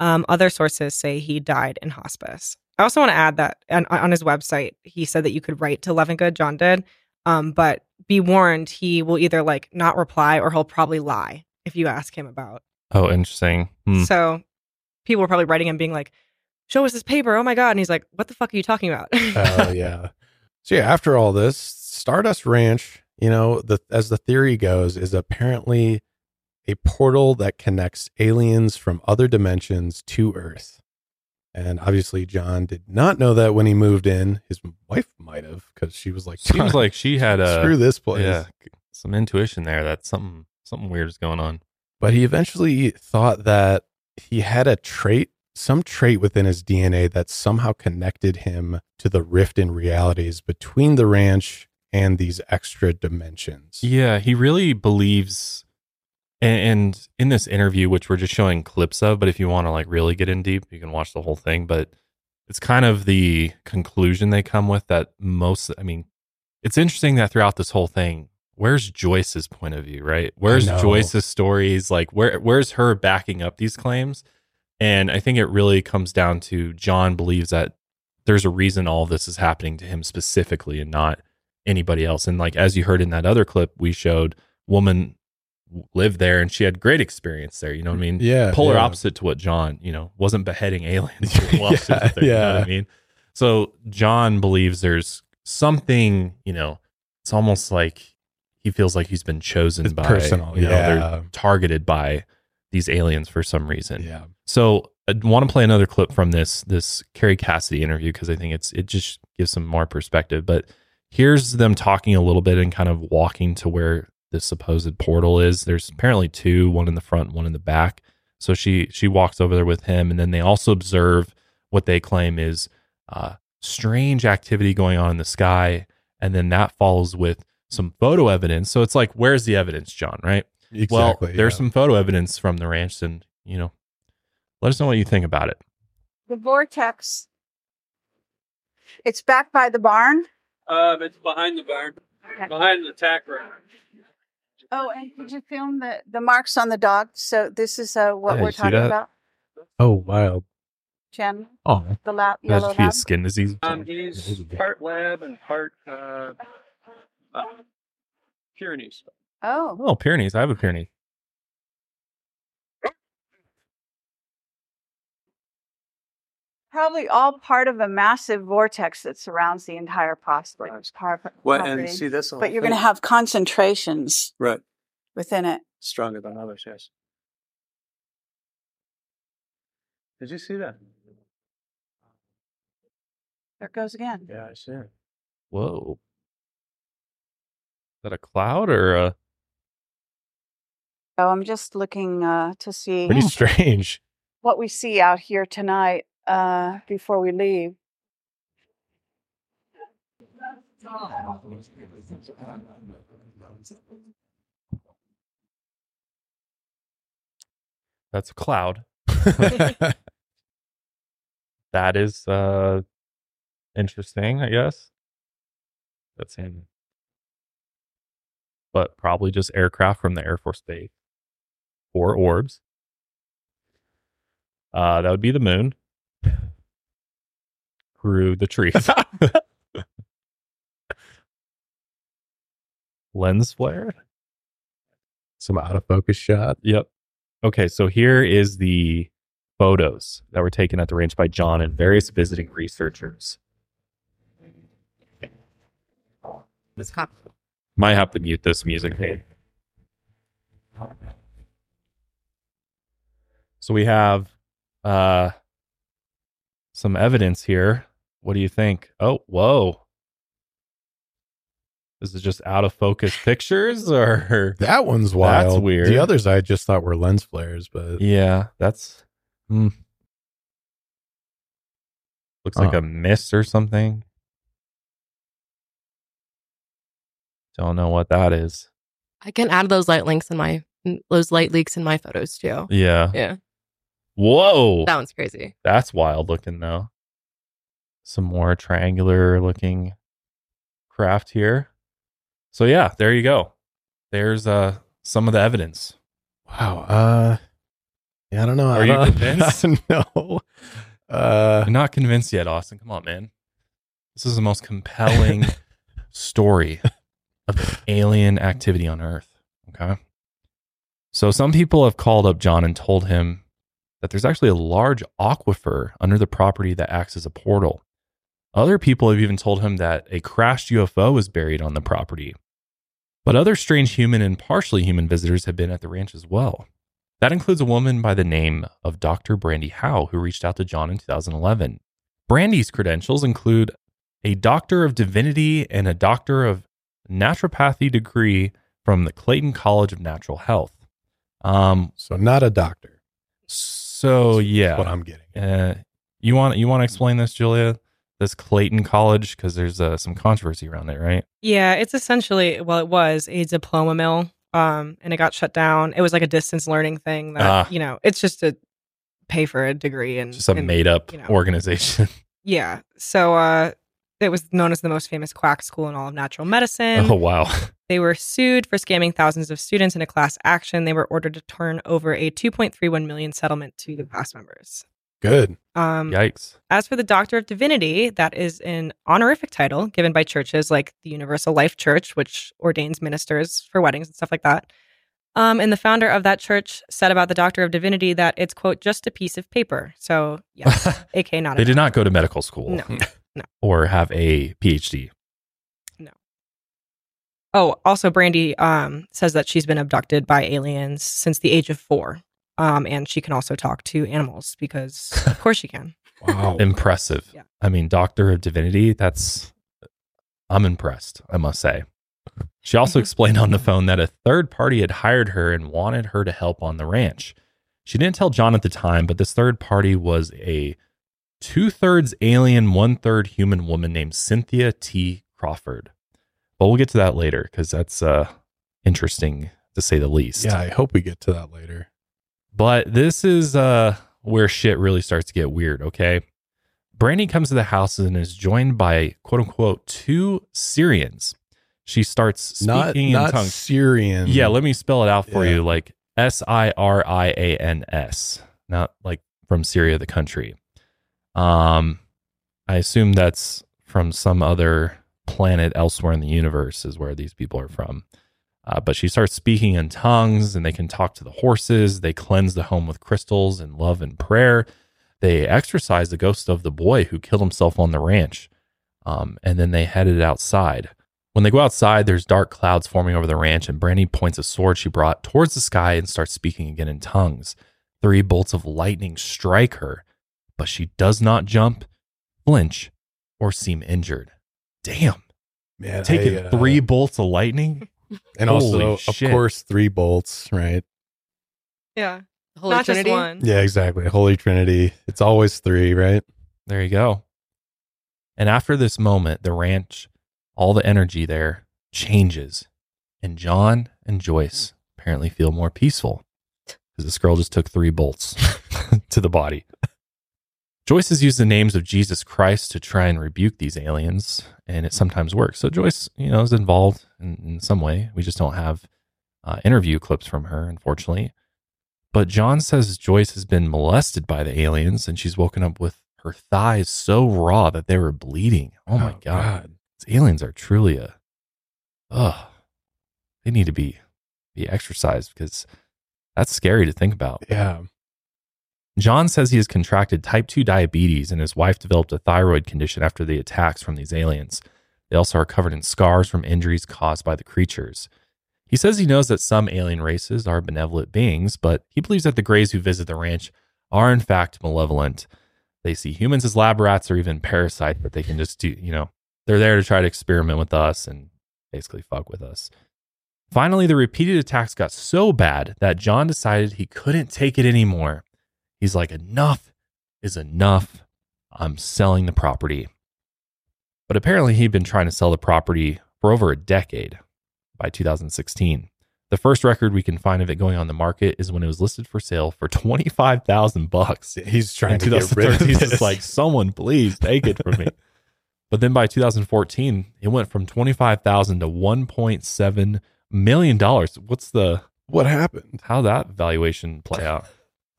Um, other sources say he died in hospice. I also want to add that on, on his website, he said that you could write to Levengood, John did, um, but be warned, he will either like not reply or he'll probably lie if you ask him about. Oh, interesting. Hmm. So people were probably writing him being like, show us this paper. Oh my God. And he's like, what the fuck are you talking about? Oh [laughs] yeah. So yeah, after all this, Stardust Ranch, you know, the as the theory goes, is apparently a portal that connects aliens from other dimensions to Earth. And obviously, John did not know that when he moved in. His wife might have, because she was like, Seems like she had a screw this place. Yeah, some intuition there that something something weird is going on. But he eventually thought that he had a trait, some trait within his DNA that somehow connected him to the rift in realities between the ranch and these extra dimensions. Yeah, he really believes, and, in this interview, which we're just showing clips of, but if you want to like really get in deep, you can watch the whole thing. But it's kind of the conclusion they come with that most. I mean, it's interesting that throughout this whole thing, where's Joyce's point of view, right? Where's. Joyce's stories? Like, where where's her backing up these claims? And I think it really comes down to John believes that there's a reason all this is happening to him specifically and not anybody else. And like as you heard in that other clip we showed, woman lived there and she had great experience there. You know what I mean? Yeah, Polar yeah. opposite to what John, you know, wasn't beheading aliens she [laughs] was Yeah, You know what yeah. I mean? So John believes there's something, you know, it's almost like he feels like he's been chosen It's by personal, you know, yeah. they're targeted by these aliens for some reason. Yeah. So I want to play another clip from this this Kerry Cassidy interview because I think it's it just gives some more perspective. But here's them talking a little bit and kind of walking to where this supposed portal is. There's apparently two, one in the front, one in the back. So she she walks over there with him, and then they also observe what they claim is uh, strange activity going on in the sky, and then that follows with some photo evidence. So it's like, where's the evidence, John? Right? Exactly, Well, there's yeah. some photo evidence from the ranch, and you know, let us know what you think about it. The vortex. It's back by the barn. Um, it's behind the barn, behind the tack rack. Oh, and did you film the the marks on the dog? So this is uh, what Yeah, we're talking about, Oh, wild. Jen. Oh, The lab, Imagine yellow if he has lab. skin disease. Um, he's part lab and part uh, uh Pyrenees. Oh, Oh, Pyrenees. I have a Pyrenees. probably all part of a massive vortex that surrounds the entire pos- par- Well, and see, that's the but you're going to thing. have concentrations Right. within it. Stronger than others, yes. Did you see that? There it goes again. Yeah, I see it. Whoa. Is that a cloud or a Oh, I'm just looking uh, to see Pretty [laughs] strange. what we see out here tonight uh, before we leave. that's a cloud. [laughs] [laughs] that is uh interesting, I guess. That's in but probably just aircraft from the Air Force Base or orbs. Uh that would be the moon [laughs] through the trees. [laughs] Lens flare. Some out of focus shot. Yep. Okay, so here is the photos that were taken at the range by John and various visiting researchers. This cop. Might have to mute this music. Hey. So we have uh some evidence here. What do you think? Oh, whoa. This is just out of focus pictures [laughs] or That one's wild. That's weird. The others I just thought were lens flares, but Yeah, that's hmm. looks like a mist or something. Don't know what that is. I can add those light links in my those light leaks in my photos too. Yeah. Yeah. Whoa. That one's crazy. That's wild looking though. Some more triangular looking craft here. So yeah, there you go. There's uh some of the evidence. wow. Uh yeah, I don't know. Are I you don't- [laughs] convinced? no. Uh I'm not convinced yet, Austin. Come on, man. This is the most compelling [laughs] story of alien activity on Earth. Okay. So some people have called up John and told him that there's actually a large aquifer under the property that acts as a portal. Other people have even told him that a crashed UFO is buried on the property. But other strange human and partially human visitors have been at the ranch as well. That includes a woman by the name of Dr. Brandy Howe, who reached out to John in 2011. Brandy's credentials include a Doctor of Divinity and a Doctor of Naturopathy degree from the Clayton College of Natural Health. Um, so not a doctor. So yeah, what I'm getting. Uh, you want you want to explain this, Julia? This Clayton College because there's uh, some controversy around it, right? Yeah, it's essentially well, it was a diploma mill, um, and it got shut down. It was like a distance learning thing that Ah. you know, it's just to pay for a degree and Just a and, made up you know. organization. [laughs] Yeah, so uh, it was known as the most famous quack school in all of natural medicine. oh wow. [laughs] They were sued for scamming thousands of students in a class action. They were ordered to turn over a 2.31 million settlement to the class members. Good. Um, Yikes. As for the Doctor of Divinity, that is an honorific title given by churches like the Universal Life Church, which ordains ministers for weddings and stuff like that. Um, and the founder of that church said about the Doctor of Divinity that it's, quote, just a piece of paper. So, yes, [laughs] AK not They a did not go to medical school. No, [laughs] no. Or have a PhD. Oh, also, Brandy um, says that she's been abducted by aliens since the age of four. Um, and she can also talk to animals because, [laughs] of course, she can. Wow. Impressive. Yeah. I mean, Doctor of Divinity, that's I'm impressed, I must say. She also explained on the phone that a third party had hired her and wanted her to help on the ranch. She didn't tell John at the time, but this third party was a two thirds alien, one third human woman named Cynthia T. Crawford. But we'll get to that later because that's uh, interesting to say the least. Yeah, I hope we get to that later. But this is uh, where shit really starts to get weird, okay? Brandy comes to the house and is joined by quote unquote two Sirians. She starts speaking Not in not tongues. Syrian. Yeah, let me spell it out for Yeah. you like S I R I A N S, not like from Syria, the country. Um, I assume that's from some other planet elsewhere in the universe, is where these people are from. Uh, but she starts speaking in tongues and they can talk to the horses. They cleanse the home with crystals and love and prayer. They exorcise the ghost of the boy who killed himself on the ranch. Um, and then they headed outside. When they go outside, there's dark clouds forming over the ranch, and Brandy points a sword she brought towards the sky and starts speaking again in tongues. Three bolts of lightning strike her, but she does not jump, flinch, or seem injured. Damn. Man, Taking I, uh, three bolts of lightning? [laughs] And Holy also, of shit. course, three bolts, right? Yeah. Holy Not Trinity? just one. Yeah, exactly. Holy Trinity. It's always three, right? There you go. And after this moment, the ranch, all the energy there changes. And John and Joyce apparently feel more peaceful because this girl just took three bolts [laughs] to the body. Joyce has used the names of Jesus Christ to try and rebuke these aliens, and it sometimes works. So Joyce, you know, is involved in, in some way. We just don't have uh, interview clips from her, unfortunately. But John says Joyce has been molested by the aliens, and she's woken up with her thighs so raw that they were bleeding. Oh my Oh, god. God. These aliens are truly a ugh. They need to be be exercised because that's scary to think about. Yeah. John says he has contracted type 2 diabetes and his wife developed a thyroid condition after the attacks from these aliens. They also are covered in scars from injuries caused by the creatures. He says he knows that some alien races are benevolent beings, but he believes that the Greys who visit the ranch are in fact malevolent. They see humans as lab rats or even parasites that they can just do, you know, they're there to try to experiment with us and basically fuck with us. Finally, the repeated attacks got so bad that John decided he couldn't take it anymore. He's like, enough is enough. I'm selling the property. But apparently, he'd been trying to sell the property for over a decade by 2016. The first record we can find of it going on the market is when it was listed for sale for 25,000 bucks. He's trying to get rid of 2013, He's just like, someone please take it from me. [laughs] but then by 2014, it went from 25,000 to 1.7 million dollars. What's the What happened? how that valuation play out?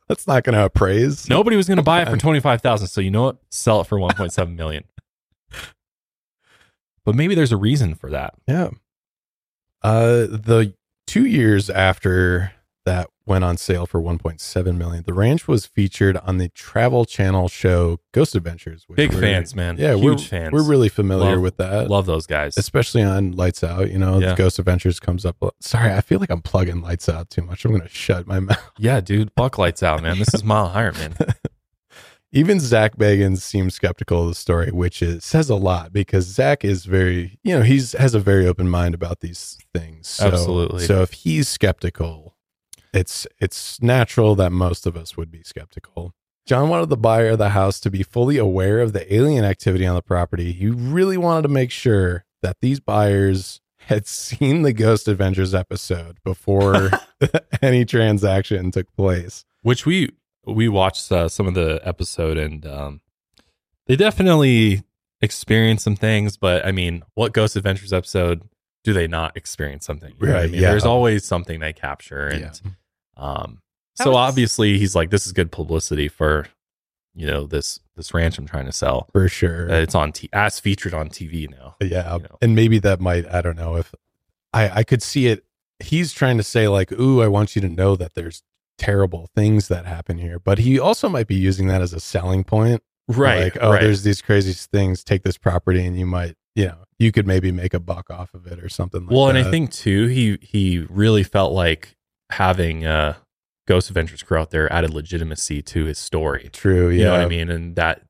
That's not going to appraise. Nobody was going to buy it for 25,000, so you know what? Sell it for 1.7 million. [laughs] But maybe there's a reason for that. Yeah. Uh, the two years after that went on sale for 1.7 million, the ranch was featured on the Travel Channel show Ghost Adventures. which Big fans, man. Yeah, Huge we're, fans. We're really familiar Love- with that. Love those guys. especially on Lights Out. You know, Yeah. Ghost Adventures comes up. Sorry, I feel like I'm plugging Lights Out too much. I'm going to shut my [laughs] mouth. Yeah, dude, buck lights out, man. This is mile [laughs] higher, man. Even Zak Bagans seems skeptical of the story, which is says a lot because Zach is very, you know, he's has a very open mind about these things. So, Absolutely. So if he's skeptical, it's it's natural that most of us would be skeptical. John wanted the buyer of the house to be fully aware of the alien activity on the property. He really wanted to make sure that these buyers had seen the Ghost Adventures episode before [laughs] [laughs] any transaction took place. Which we we watched uh, some of the episode, and um, they definitely experience some things. But I mean, what Ghost Adventures episode do they not experience something? What I Right, mean? yeah. There's always something they capture, and Yeah. Um, so was- obviously he's like, this is good publicity for you know this this ranch I'm trying to sell. For sure. Uh, it's on t- as featured on TV now. Yeah. You know. And maybe that might, I don't know if I, I could see it. He's trying to say, like, ooh, I want you to know that there's terrible things that happen here. But he also might be using that as a selling point. Right, Like, oh, right. there's these crazy things. Take this property and you might, you know, you could maybe make a buck off of it or something like well, that. and I think too, he he really felt like having uh, Ghost Adventures crew out there added legitimacy to his story. true. Yeah. You know what I mean? And that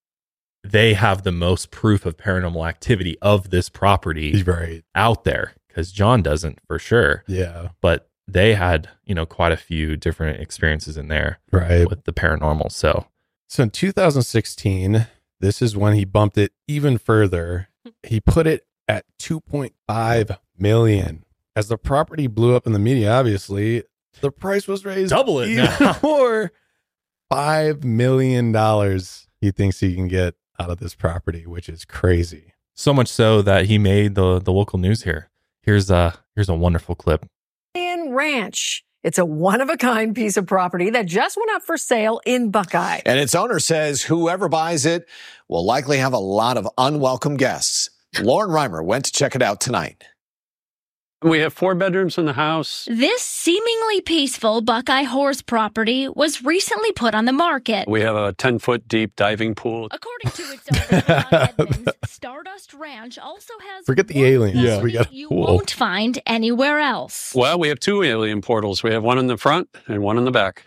they have the most proof of paranormal activity of this property Right. out there because John doesn't for sure. Yeah. But they had, you know, quite a few different experiences in there Right. with the paranormal. So, So in 2016, this is when he bumped it even further. He put it at 2.5 million. As the property blew up in the media, obviously, the price was raised Double it even now. [laughs] more. Five million dollars he thinks he can get out of this property, which is crazy. So much so that he made the the local news here. Here's a here's a wonderful clip. In Ranch. It's a one of a kind piece of property that just went up for sale in Buckeye. And its owner says whoever buys it will likely have a lot of unwelcome guests. Lauren Reimer went to check it out tonight. We have four bedrooms in the house. This seemingly peaceful Buckeye Horse property was recently put on the market. We have a 10 foot deep diving pool. According to its owner, [laughs] Edmonds, Stardust Ranch also has Forget the aliens. Yeah. We got a you pool. won't find anywhere else. Well, we have two alien portals. We have one in the front and one in the back.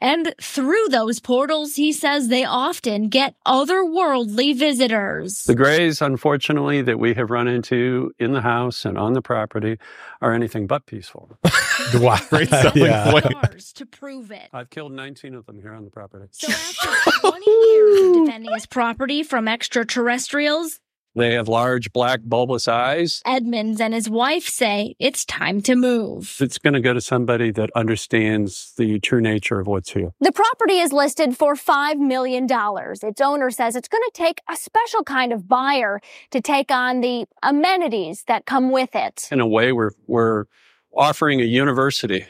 And through those portals, he says they often get otherworldly visitors. The grays, unfortunately, that we have run into in the house and on the property are anything but peaceful. [laughs] Wow. [laughs] Great selling Yeah. point. Stars to prove it. I've killed 19 of them here on the property. So after 20 years of defending his property from extraterrestrials, They have large black bulbous eyes. Edmonds and his wife say it's time to move. It's going to go to somebody that understands the true nature of what's here. The property is listed for $5 million. Its owner says it's going to take a special kind of buyer to take on the amenities that come with it. In a way, we're, we're offering a university.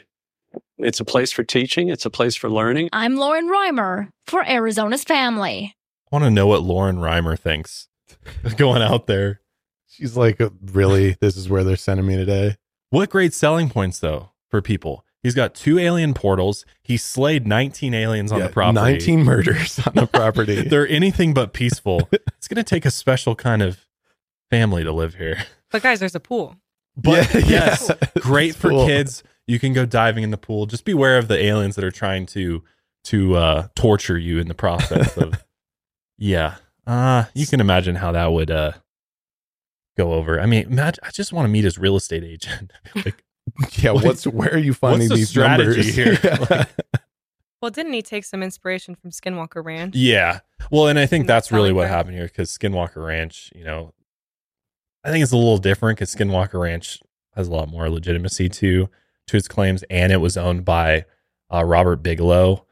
It's a place for teaching. It's a place for learning. I'm Lauren Reimer for Arizona's Family. I want to know what Lauren Reimer thinks [laughs] going out there. She's like, really? This is where they're sending me today? What great selling points though for people. He's got two alien portals. He slayed 19 aliens on Yeah, the property. 19 murders on the [laughs] property. They're anything but peaceful. [laughs] it's going to take a special kind of family to live here. But guys, there's a pool. But Yeah, yes, yeah. great It's for cool. kids. You can go diving in the pool. Just beware of the aliens that are trying to to uh, torture you in the process of. yeah, uh, you can imagine how that would uh, go over. I mean, imagine, I just want to meet his real estate agent. [laughs] like, [laughs] Yeah, what's where are you finding what's the these strategy numbers? [laughs] here? Like, Well, didn't he take some inspiration from Skinwalker Ranch? Yeah. Well, and I think And that's that's really what happened here because Skinwalker Ranch, you know, I think it's a little different because Skinwalker Ranch has a lot more legitimacy to to its claims, and it was owned by uh, Robert Bigelow,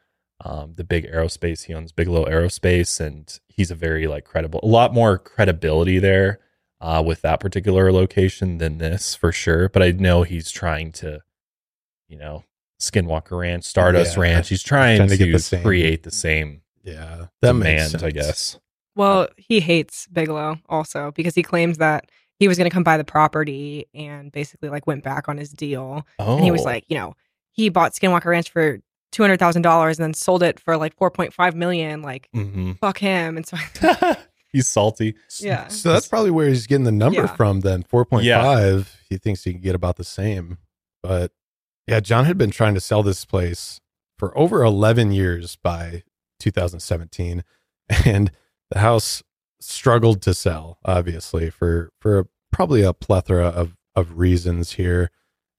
um, the big aerospace. He owns Bigelow Aerospace, and he's a very like credible, a lot more credibility there uh, with that particular location than this for sure. But I know he's trying to, you know, Skinwalker Ranch, Stardust Yeah. Ranch. He's trying, Trying to, to get the same- create the same Yeah, that makes demand, I guess. Well, he hates Bigelow also because he claims that he was going to come buy the property and basically like went back on his deal. And he was Oh. like, you know, he bought Skinwalker Ranch for two hundred thousand dollars and then sold it for like four point five million. Like, Mhm. fuck him. And so, [laughs] He's salty. yeah. So that's probably where he's getting the number Yeah. from then. 4.5. Yeah. He thinks he can get about the same. But yeah, John had been trying to sell this place for over 11 years by 2017 [laughs] and the house struggled to sell obviously for for probably a plethora of of reasons here.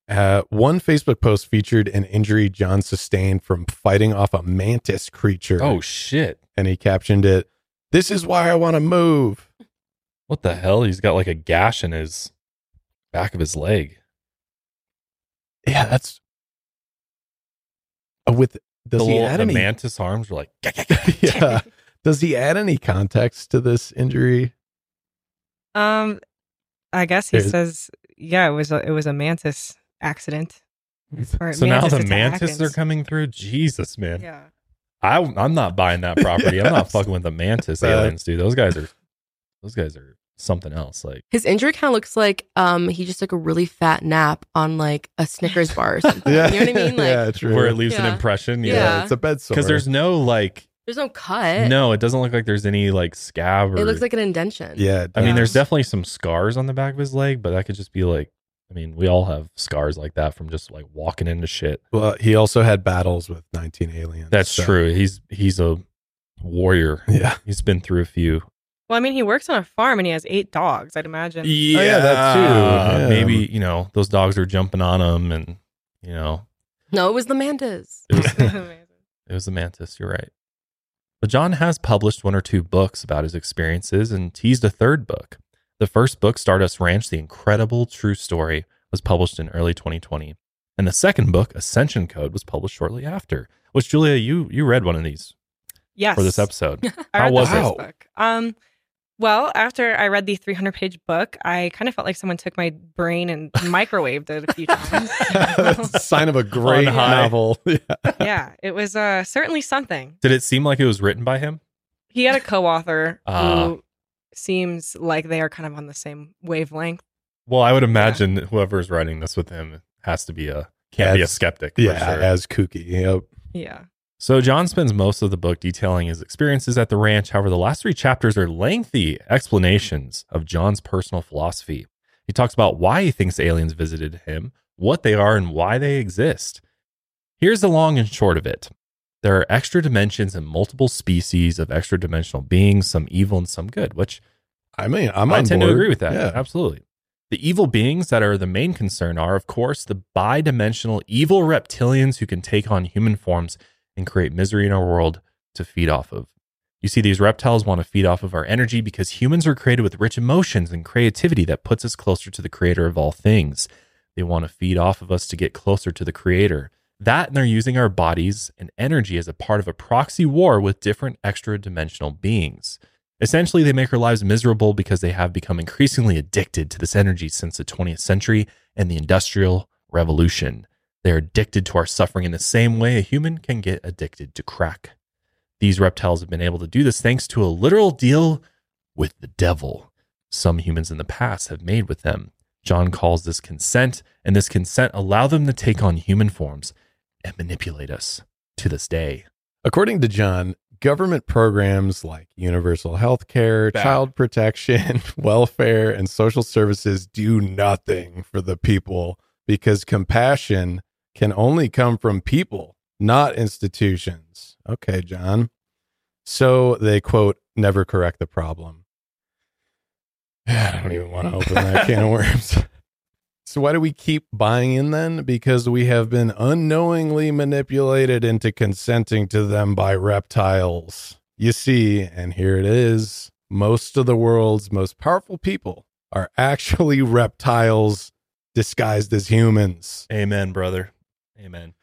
Uh, one Facebook post featured an injury John sustained from fighting off a mantis creature. Oh shit! And he captioned it, "This is why I want to move." What the hell? He's got like a gash in his back of his leg. Yeah, that's uh, with. Does the he little- add the any? mantis arms were like [laughs] yeah. Does he add any context to this injury? Um, I guess he There's- says, yeah, it was a, it was a mantis accident. So now the attack, mantis are coming through. Jesus, man. Yeah. I I'm not buying that [laughs] property. I'm not fucking with the mantis That- aliens, dude. Those guys are those guys are something else. Like His injury kind of looks like um he just took a really fat nap on like a Snickers bar or [laughs] something. Yeah. You know what I mean? Like yeah, true. where it leaves an Yeah. impression. Yeah. Yeah, it's a bed sore. Because there's no like there's no cut. no, it doesn't look like there's any like scab or It looks like an indention. Yeah, I mean, there's definitely some scars on the back of his leg, but that could just be like, I mean, we all have scars like that from just like walking into shit. Well, he also had battles with 19 aliens. That's so- true. He's he's a warrior. Yeah. He's been through a few. Well, I mean, he works on a farm and he has eight dogs. I'd imagine. yeah, oh, that too. Yeah. Maybe you know those dogs are jumping on him, and you know No, it was the mantis. it was [laughs] it was the mantis. You're right. But John has published one or two books about his experiences and teased a third book. The first book, Stardust Ranch The Incredible True Story, was published in early 2020. And the second book, Ascension Code, was published shortly after. Which Julia, you you read one of these Yes. for this episode. [laughs] How was the it? book. Um, well, after I read the 300 page book, I kind of felt like someone took my brain and [laughs] microwaved it a few times. [laughs] Sign of a great novel. Yeah. yeah, it was uh, certainly something. Did it seem like it was written by him? He had a co author Ah. who seems like they are kind of on the same wavelength. Well, I would imagine that whoever's writing this with him has to be a can't be a As- skeptic. For Yeah, sure. as kooky. Yep. Yeah. So John spends most of the book detailing his experiences at the ranch. However, the last three chapters are lengthy explanations of John's personal philosophy. He talks about why he thinks aliens visited him, what they are, and why they exist. Here's the long and short of it. There are extra dimensions and multiple species of extra dimensional beings, some evil and some good, which I mean, I'm I on tend board. to agree with that. Yeah. Absolutely. The evil beings that are the main concern are, of course, the bi dimensional evil reptilians who can take on human forms and create misery in our world to feed off of. You see, these reptiles want to feed off of our energy because humans are created with rich emotions and creativity that puts us closer to the creator of all things. They want to feed off of us to get closer to the creator. That and they're using our bodies and energy as a part of a proxy war with different extra dimensional beings. Essentially, they make our lives miserable because they have become increasingly addicted to this energy since the 20th century and the Industrial Revolution. They're addicted to our suffering in the same way a human can get addicted to crack. These reptiles have been able to do this thanks to a literal deal with the devil some humans in the past have made with them. John calls this consent, and this consent allow them to take on human forms and manipulate us to this day. According to John, government programs like universal health care, child protection, [laughs] welfare, and social services do nothing for the people because compassion can only come from people, not institutions. Okay, John. So they quote, never correct the problem. [sighs] I don't even want to open that can of worms. [laughs] So why do we keep buying in then? Because we have been unknowingly manipulated into consenting to them by reptiles. You see, and here it is, most of the world's most powerful people are actually [laughs] reptiles disguised as humans. Amen, brother. Amen.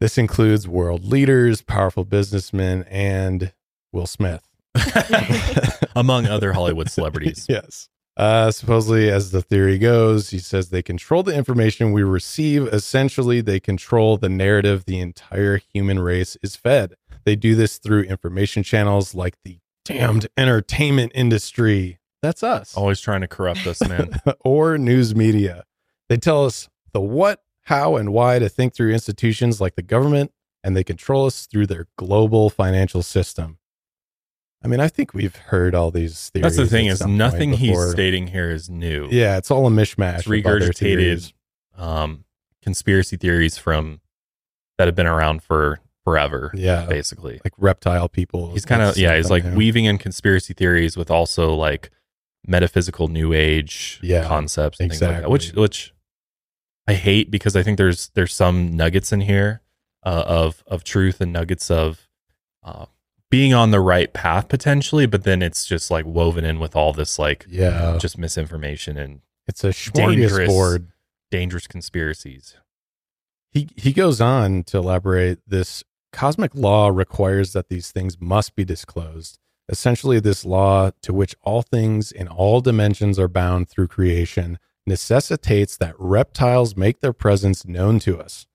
This includes world leaders, powerful businessmen, and Will Smith. [laughs] [laughs] Among other Hollywood celebrities. yes. Uh, supposedly, as the theory goes, he says they control the information we receive. Essentially, they control the narrative the entire human race is fed. They do this through information channels like the damned entertainment industry. That's us. Always trying to corrupt us, man. [laughs] or news media. They tell us the what, how, and why to think through institutions like the government, and they control us through their global financial system. I mean, I think we've heard all these theories. That's the thing is nothing he's stating here is new. Yeah, it's all a mishmash. It's regurgitated um, conspiracy theories from that have been around for forever. Yeah, basically. like reptile people. He's kind of yeah. He's like new. weaving in conspiracy theories with also like metaphysical new age Yeah, concepts and things like that, exactly. which which I hate because I think there's there's some nuggets in here uh, of of truth and nuggets of uh, being on the right path potentially, but then it's just like woven in with all this like Yeah. just misinformation and It's a dangerous smorgasbord. dangerous conspiracies. He he goes on to elaborate this cosmic law requires that these things must be disclosed. Essentially, this law to which all things in all dimensions are bound through creation necessitates that reptiles make their presence known to us.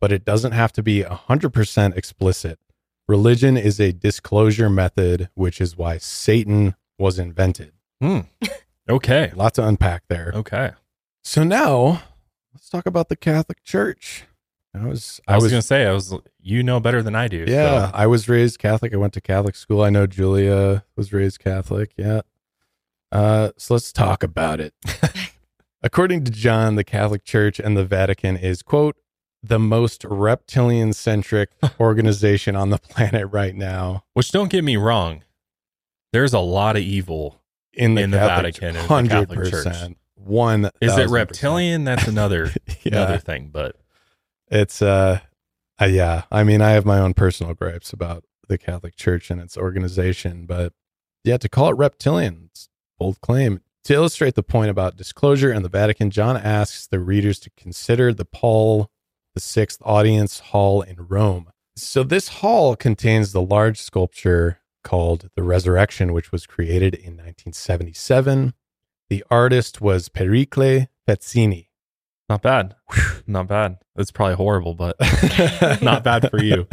But it doesn't have to be 100% explicit. Religion is a disclosure method, which is why Satan was invented. Hmm. [laughs] Okay. Lots to unpack there. Okay. So now let's talk about the Catholic Church. I was I was, gonna say I was you know better than I do. yeah, so. I was raised Catholic. I went to Catholic school. I know Julia was raised Catholic. Yeah. Uh, so let's talk about it. [laughs] According to John, the Catholic Church and the Vatican is quote the most reptilian centric [laughs] organization on the planet right now. Which don't get me wrong, there's a lot of evil In the, in the Vatican and the Catholic Church. One Is it reptilian? That's another [laughs] Yeah. another thing. But It's uh, uh yeah. I mean, I have my own personal gripes about the Catholic Church and its organization. But yeah, to call it reptilian, it's bold claim. To illustrate the point about disclosure and the Vatican, John asks the readers to consider the Paul VI Audience Hall in Rome. So, this hall contains the large sculpture called The Resurrection, which was created in 1977. The artist was Pericle Pezzini. Not bad. Not bad. It's probably horrible, but [laughs] not bad for you.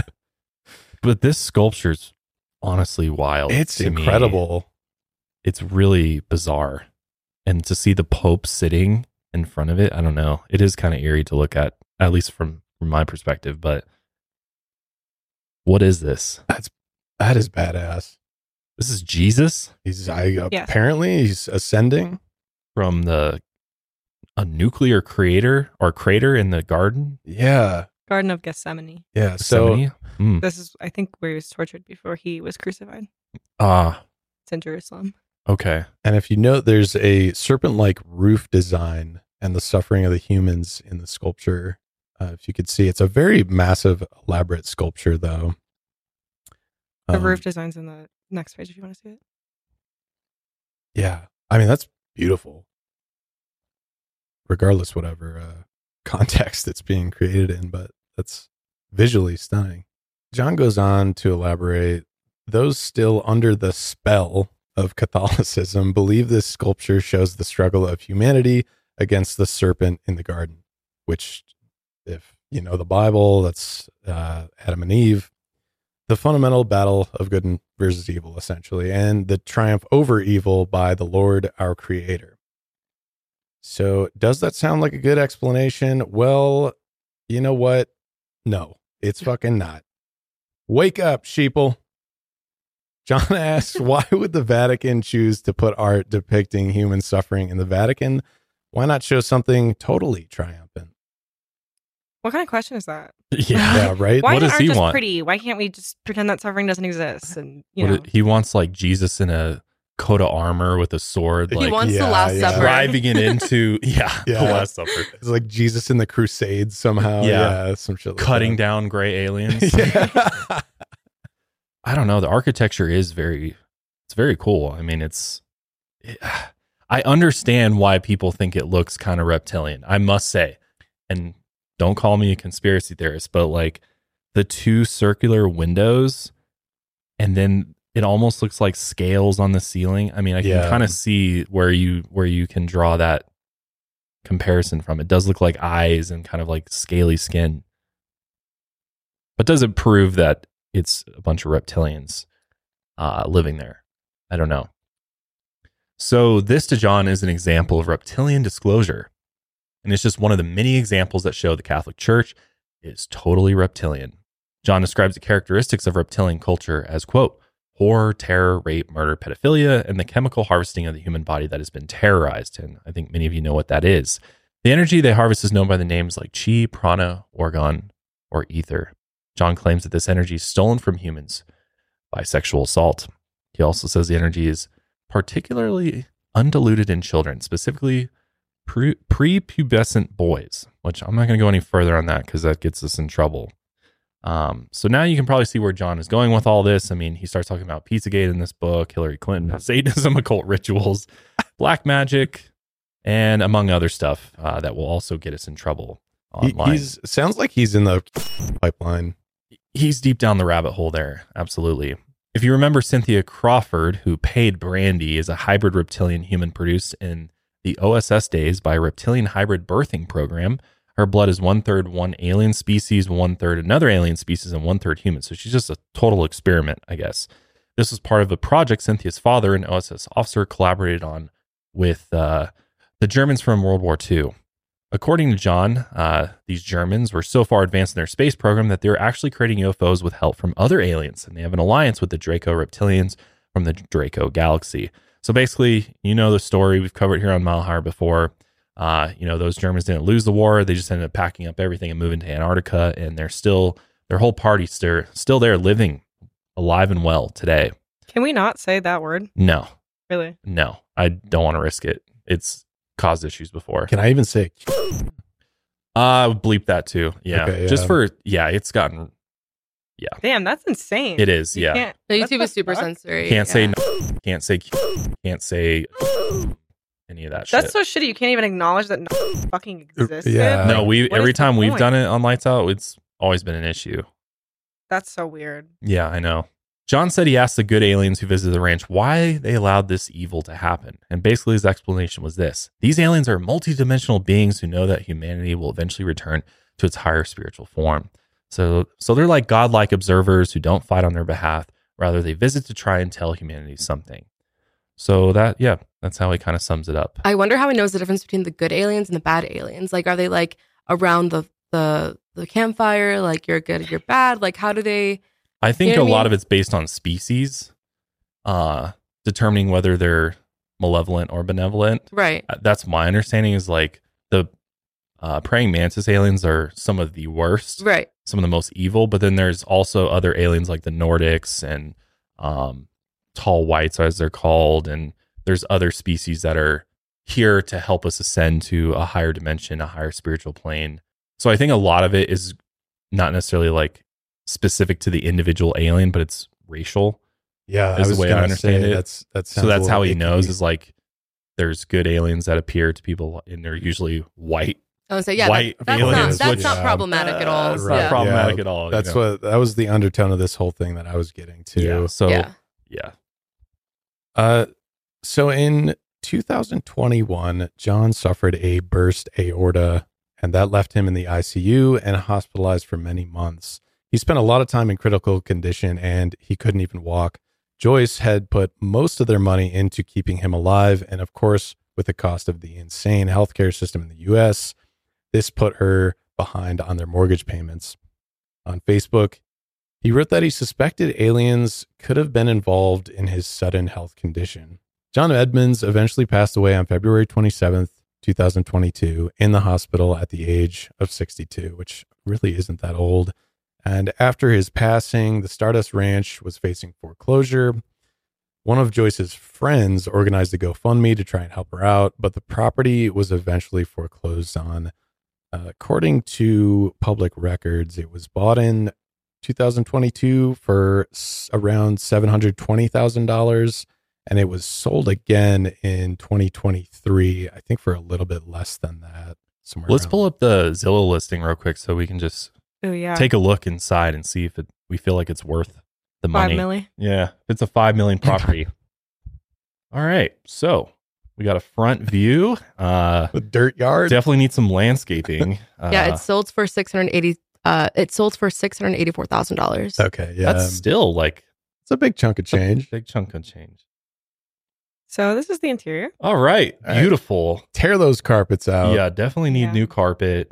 But this sculpture's honestly wild. It's to me. incredible. It's really bizarre. And to see the Pope sitting in front of it, I don't know. It is kind of eerie to look at, at least from, from my perspective. But what is this? That's that is badass. This is Jesus He's I, Yes. apparently he's ascending. from the a nuclear crater or crater in the garden. Yeah. Garden of Gethsemane. Yeah. So Gethsemane? Mm. This is, I think, where he was tortured before he was crucified. Ah, It's in Jerusalem. okay. And if you note, there's a serpent like roof design and the suffering of the humans in the sculpture. Uh, if you could see, it's a very massive, elaborate sculpture, though. The Um, roof design's in the next page if you want to see it. Yeah. I mean, that's beautiful. Regardless, whatever uh, [laughs] context it's being created in, but that's visually stunning. John goes on to elaborate those still under the spell of Catholicism believe this sculpture shows the struggle of humanity against the serpent in the garden, which, if you know the Bible, that's uh, Adam and Eve, the fundamental battle of good and versus evil, essentially, and the triumph over evil by the Lord our Creator. So, does that sound like a good explanation? Well, you know what? No, it's [laughs] fucking not. Wake up, sheeple. John [laughs] asks, why would the Vatican choose to put art depicting human suffering in the Vatican? Why not show something totally triumphant? What kind of question is that? [laughs] Yeah. Yeah, right? Why What is does art he just want? pretty? Why can't we just pretend that suffering doesn't exist? And you What know, it- he wants like Jesus in a coat of armor with a sword, He like wants the Last yeah. Supper. driving it into yeah, [laughs] Yeah. the Last Supper, It's like Jesus in the Crusades somehow. Yeah. Yeah, some shit like cutting that. down gray aliens. [laughs] I don't know. The architecture is very, it's very cool. I mean, it's, [sighs] I understand why people think it looks kind of reptilian. I must say, and don't call me a conspiracy theorist, but like the two circular windows, and then it almost looks like scales on the ceiling. I mean, I can Yeah. kind of see where you where you can draw that comparison from. It does look like eyes and kind of like scaly skin. But does it prove that it's a bunch of reptilians uh, living there? I don't know. So, this to John is an example of reptilian disclosure. And it's just one of the many examples that show the Catholic Church is totally reptilian. John describes the characteristics of reptilian culture as, quote, horror, terror, rape, murder, pedophilia, and the chemical harvesting of the human body that has been terrorized. And I think many of you know what that is. The energy they harvest is known by the names like chi, prana, orgone, or ether. John claims that this energy is stolen from humans by sexual assault. He also says the energy is particularly undiluted in children, specifically pre- prepubescent boys, which I'm not going to go any further on that because that gets us in trouble. Um, so now you can probably see where John is going with all this. I mean, he starts talking about Pizzagate in this book, Hillary Clinton, [laughs] Satanism, occult rituals, black magic, and among other stuff uh, that will also get us in trouble He, online. he's sounds like he's in the pipeline. he's deep down the rabbit hole there. Absolutely. If you remember Cynthia Crawford, who paid Brandy, is a hybrid reptilian human produced in the OSS days by reptilian hybrid birthing program. Her blood is one third one alien species, one third another alien species, and one third human. So she's just a total experiment, I guess. This was part of a project Cynthia's father, an OSS officer, collaborated on with uh, the Germans from World War II. According to John, uh, these Germans were so far advanced in their space program that they're actually creating UFOs with help from other aliens, and they have an alliance with the Draco reptilians from the Draco galaxy. So basically, you know the story we've covered here on Mile Higher before. Uh, you know those Germans didn't lose the war; they just ended up packing up everything and moving to Antarctica, and they're still their whole party's still still there, living alive and well today. can we not say that word? No, Really? no, I don't want to risk it. It's caused issues before. Can I even say? Uh bleep that too. Yeah. Okay, Just for yeah, it's gotten Yeah. Damn, that's insane. It is, You yeah. can't- No, what YouTube the is super fuck? sensory. Can't say yeah. no, can't say can't say any of that shit. That's so shitty. You can't even acknowledge that no fucking uh, existed. yeah. no, we What is every the time we've point? done it on Lights Out, it's always been an issue. That's so weird. Yeah, I know. John said he asked the good aliens who visited the ranch why they allowed this evil to happen. And basically, his explanation was this These aliens are multidimensional beings who know that humanity will eventually return to its higher spiritual form. So, so they're like godlike observers who don't fight on their behalf. Rather, they visit to try and tell humanity something. So, that, yeah, that's how he kind of sums it up. I wonder how he knows the difference between the good aliens and the bad aliens. Like, are they like around the the the campfire? Like, you're good, you're bad. Like, how do they? I think You know a what lot mean? of it's based on species, uh, determining whether they're malevolent or benevolent. Right. Uh, That's my understanding. Is like the uh, praying mantis aliens are some of the worst, Right. Some of the most evil. But then there's also other aliens like the Nordics and um, tall whites, as they're called, and there's other species that are here to help us ascend to a higher dimension, a higher spiritual plane. So I think a lot of it is not necessarily like specific to the individual alien, but it's racial. Yeah, I is was the way I understand say, it. that's- that so that's how he icky. knows is like there's good aliens that appear to people, and they're usually white. I would say, yeah, that- that's aliens, not that's which- not problematic at all. It's not Yeah. problematic at all. you That's know? what that was the undertone of this whole thing that I was getting to. Yeah. So Yeah. yeah. Uh, so in 2021, John suffered a burst aorta, and that left him in the ICU and hospitalized for many months. He spent a lot of time in critical condition, and he couldn't even walk. Joyce had put most of their money into keeping him alive, and of course, with the cost of the insane healthcare system in the U.S., this put her behind on their mortgage payments. On Facebook, he wrote that he suspected aliens could have been involved in his sudden health condition. John Edmonds eventually passed away on February 27th, 2022, in the hospital at the age of 62, which really isn't that old. And after his passing, the Stardust Ranch was facing foreclosure. One of Joyce's friends organized a GoFundMe to try and help her out, but the property was eventually foreclosed on. Uh, according to public records, it was bought in 2022 for s- around $720,000 and it was sold again in 2023 I think for a little bit less than that somewhere Let's around- pull up the Zillow listing real quick so we can just Oh, yeah. take a look inside and see if it, we feel like it's worth the Five money. milli? Yeah, if it's a five million [laughs] property. All right, so we got a front view. Uh, a dirt yard. Definitely need some landscaping. Uh, [laughs] yeah, it sold for six hundred eighty. Uh, it sold for six hundred eighty-four thousand dollars. Okay, yeah. That's still like it's a big chunk of change. big chunk of change. So this is the interior. All right, All right. beautiful. Tear those carpets out. Yeah, definitely need new carpet.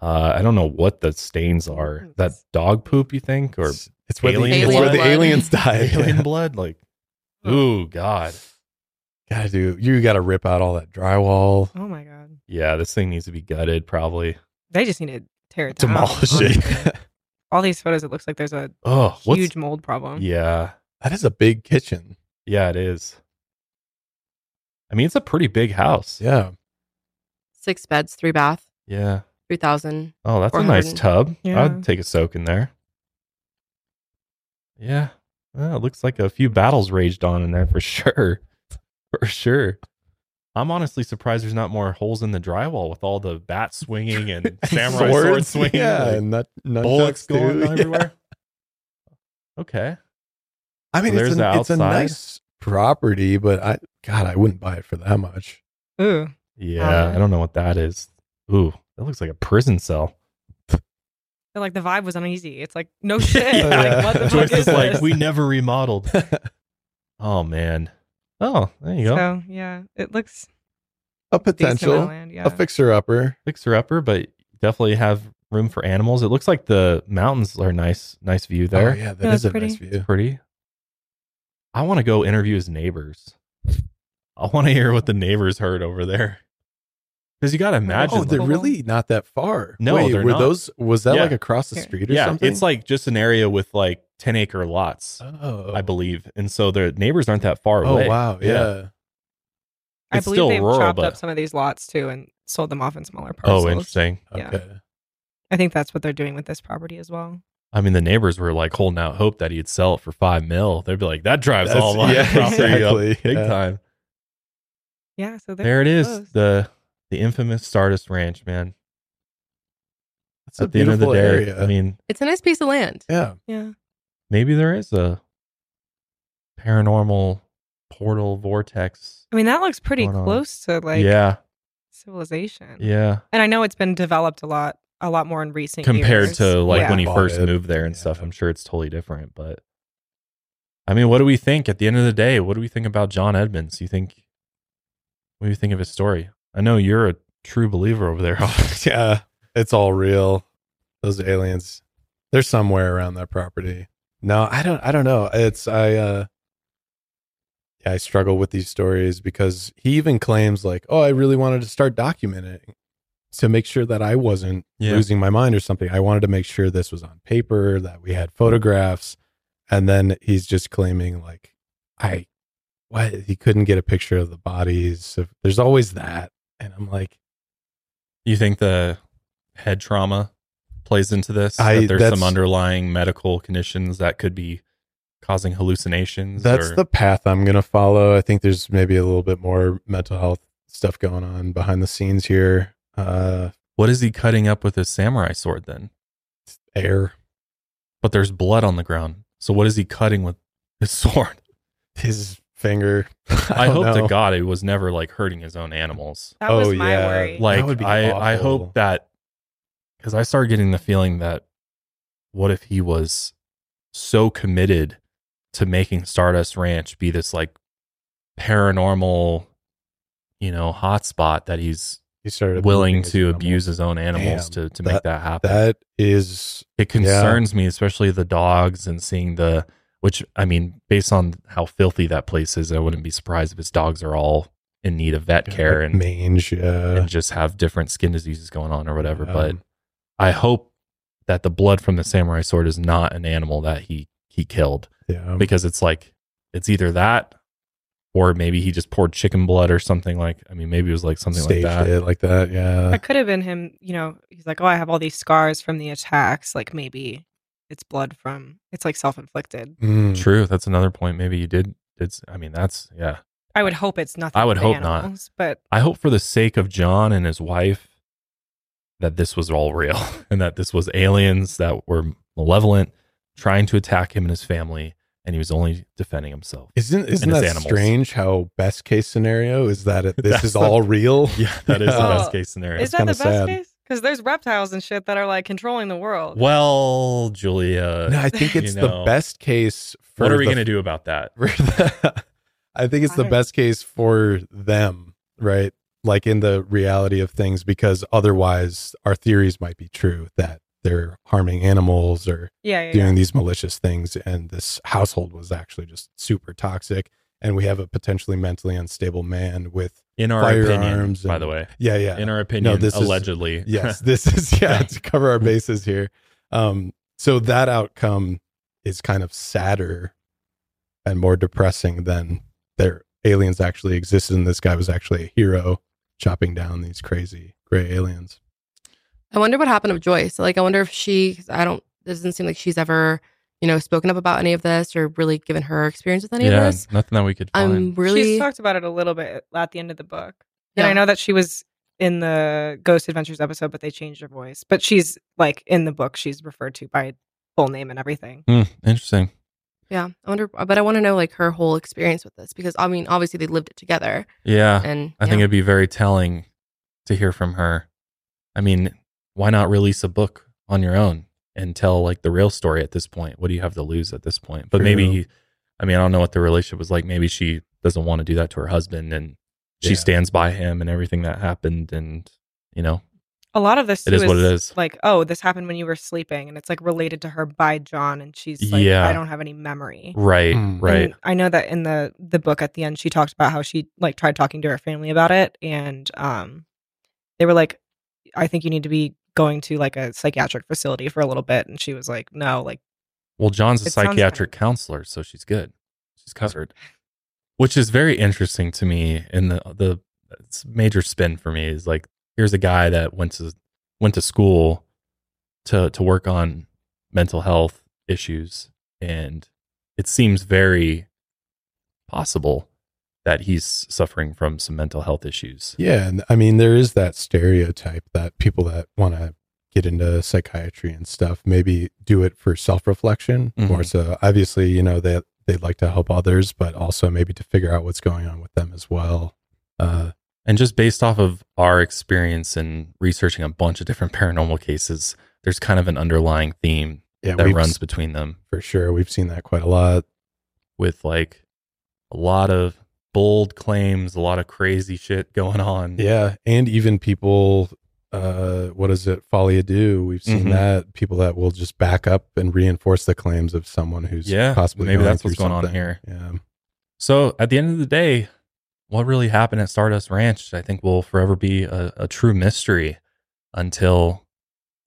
Uh, I don't know what the stains are. That dog poop, you think, or It's where the, alien it's where the aliens [laughs] died. alien blood? Like, [laughs] ooh, God. Gotta do. You got to rip out all that drywall. Oh my god. Yeah, this thing needs to be gutted. Probably. They just need to tear it down. Demolish it. [laughs] [laughs] All these photos, it looks like there's a Oh, huge mold problem. Yeah, that is a big kitchen. yeah, it is. I mean, it's a pretty big house. Yeah. Six beds, three bath, Yeah. three thousand. Oh, that's a nice tub. Yeah. I'd take a soak in there. Yeah. Well, it looks like a few battles raged on in there for [laughs] sure. For sure. I'm honestly surprised there's not more holes in the drywall with all the bat swinging and [laughs] samurai sword Swords, swinging. yeah, like and nut- nunchucks bullets too, going [laughs] yeah. everywhere. Okay. I mean, So it's, there's a, it's a nice property, but I, God, I wouldn't buy it for that much. Ooh. Yeah, I don't know what that is. Ooh, that looks like a prison cell. Feel like the vibe was uneasy. It's like no [laughs] shit. Yeah. Like what the fuck is is like, we never remodeled. oh man. Oh, there you go. So yeah, it looks A potential, land, yeah. a fixer upper. Fixer upper, but definitely have room for animals. It looks like the mountains are nice, nice view oh, there. Oh, yeah, that Yeah, is a pretty. nice view. It's pretty. I want to go interview his neighbors. I want to hear what the neighbors heard over there. Because you got to oh, imagine. Oh, they're like- really not that far. No, Wait, they're were not. those? Was that Yeah. like across the street or yeah, something? it's like just an area with like 10 acre lots, oh, I believe. And so the neighbors aren't that far oh, away. oh wow, yeah. I It's believe still they've rural, chopped but- up some of these lots too and sold them off in smaller oh, parcels. Oh, interesting. Yeah. Okay. I think that's what they're doing with this property as well. I mean, the neighbors were like holding out hope that he'd sell it for five mil. They'd be like, "That drives That's- all my [laughs] yeah, property exactly. up big Yeah. time." Yeah, so they're There it is, close. the the infamous Stardust Ranch, man. It's a At the end of the day, area. I mean, It's a nice piece of land. Yeah. Yeah. maybe there is a paranormal portal vortex. I mean, that looks pretty going on. close to like yeah, civilization. yeah. And I know it's been developed a lot, a lot more in recent Compared years. to like Yeah. when he Bought first it. moved there and stuff, I'm sure it's totally different. But I mean, what do we think at the end of the day? What do we think about John Edmonds? You think? What do you think of his story? I know you're a true believer over there. [laughs] [laughs] yeah, it's all real. Those aliens, they're somewhere around that property. No, I don't. I don't know. It's I. uh Yeah, I struggle with these stories because he even claims like, "Oh, I really wanted to start documenting to make sure that I wasn't Yeah. losing my mind or something. I wanted to make sure this was on paper, that we had photographs." And then he's just claiming like, "I, what? He couldn't get a picture of the bodies. There's always that." And I'm like, You think the head trauma plays into this? I- that there's some underlying medical conditions that could be causing hallucinations. That's or- the path I'm going to follow. I think there's maybe a little bit more mental health stuff going on behind the scenes here. Uh, what is he cutting up with his samurai sword then? Air. But there's blood on the ground. So what is he cutting with his [laughs] sword? His finger. [laughs] I, don't hope know. to God it was never like hurting his own animals. That was Oh, my yeah. worry. Like That would be I, I hope that because I started getting the feeling that what if he was so committed to making Stardust Ranch be this like paranormal, you know, hotspot that he's He started willing to animals. abuse his own animals Damn. to to make that happen. That is, it concerns me, especially the dogs and seeing the which I mean, based on how filthy that place is, I wouldn't be surprised if his dogs are all in need of vet care and mange, yeah. and just have different skin diseases going on or whatever. Yeah. But I hope that the blood from the samurai sword is not an animal that he he killed yeah. because it's like it's either that or maybe he just poured chicken blood or something like. I mean, maybe it was like something Staged like that. it like that. Yeah. That could have been him, you know, he's like, Oh, I have all these scars from the attacks. Like maybe it's blood from it's like self inflicted. Mm. True, that's another point. Maybe you did. It's. I mean that's yeah. I would hope it's nothing. I would with hope not. But I hope for the sake of John and his wife that this was all real [laughs] and that this was aliens that were malevolent trying to attack him and his family and he was only defending himself. Isn't isn't that animals. strange? How best case scenario is that it, [laughs] this is the- all real? [laughs] Yeah, that is the best case scenario. is that the kinda best sad. case? Because there's reptiles and shit that are like controlling the world. Well, Julia. No, I think you it's the best case. For What are we going to do about that? [laughs] the- I think it's the I- best case for them, right? Like in the reality of things, because otherwise our theories might be true that they're harming animals or Yeah, yeah, doing yeah. these malicious things, and this household was actually just super toxic. And we have a potentially mentally unstable man with In our opinion, firearms. by and- the way. yeah, yeah. In our opinion, this is- allegedly. [laughs] yes, this is yeah to cover our [laughs] bases here. Um, so that outcome is kind of sadder and more depressing than their aliens actually existed, and this guy was actually a hero chopping down these crazy gray aliens. I wonder what happened with Joyce. Like, I wonder if she I don't, it doesn't seem like she's ever, you know, spoken up about any of this or really given her experience with any yeah, of this. nothing that we could find. I'm really, She's talked about it a little bit at the end of the book. And Yeah. I know that she was in the Ghost Adventures episode, but they changed her voice. But she's like in the book, she's referred to by full name and everything. Hmm, interesting. yeah, I wonder, but I want to know like her whole experience with this because I mean, obviously they lived it together. Yeah. And I think it'd be very telling to hear from her. I mean, why not release a book on your own and tell like the real story at this point? What do you have to lose at this point? But maybe, True. he, I mean, I don't know what the relationship was like. Maybe she doesn't want to do that to her husband and she Yeah. stands by him and everything that happened. And, you know, A lot of this It too is what it is. Like, oh, this happened when you were sleeping, and it's like related to her by John, and she's like, Yeah. I don't have any memory. right, Mm. right. And I know that in the the book at the end, she talked about how she like tried talking to her family about it, and um, they were like, I think you need to be going to like a psychiatric facility for a little bit, and she was like, no, like Well, John's a psychiatric counselor, so she's good. She's oh. covered. Which is very interesting to me. And the the it's major spin for me is like here's a guy that went to went to school to to work on mental health issues, and it seems very possible that he's suffering from some mental health issues. Yeah, and I mean there is that stereotype that people that want to get into psychiatry and stuff maybe do it for self-reflection more Mhm. so obviously, you know, they they'd like to help others, but also maybe to figure out what's going on with them as well. Uh And just based off of our experience in researching a bunch of different [laughs] paranormal cases, there's kind of an underlying theme Yeah, that runs between them. for sure. We've seen that quite a lot. with like a lot of bold claims, a lot of crazy shit going on. Yeah, and even people uh what is it folie à deux we've seen Mhm. that people that will just back up and reinforce the claims of someone who's Yeah, possibly maybe going that's what's going on here. yeah So at the end of the day, what really happened at Stardust Ranch, I think, will forever be a, a true mystery until,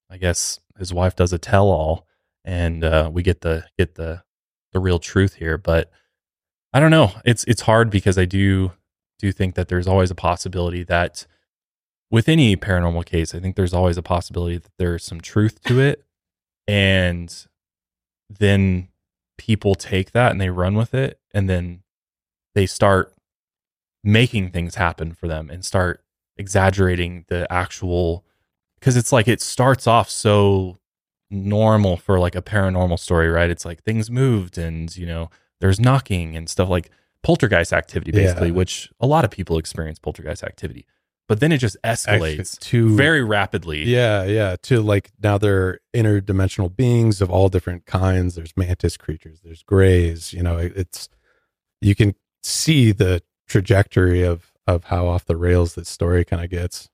I guess, his wife does a tell-all, and uh, we get the get the the real truth here. But I don't know. It's it's hard because I do do think that there's always a possibility that with any paranormal case, I think there's always a possibility that there's some truth to it, and then people take that and they run with it, and then they start making things happen for them and start exaggerating the actual because it's like it starts off so normal for like a paranormal story right it's like things moved and you know there's knocking and stuff like poltergeist activity basically Yeah. which a lot of people experience poltergeist activity but then it just Actually, escalates to very rapidly yeah yeah to like now they're interdimensional beings of all different kinds there's mantis creatures there's grays you know it- it's you can see the trajectory of of how off the rails this story kind of gets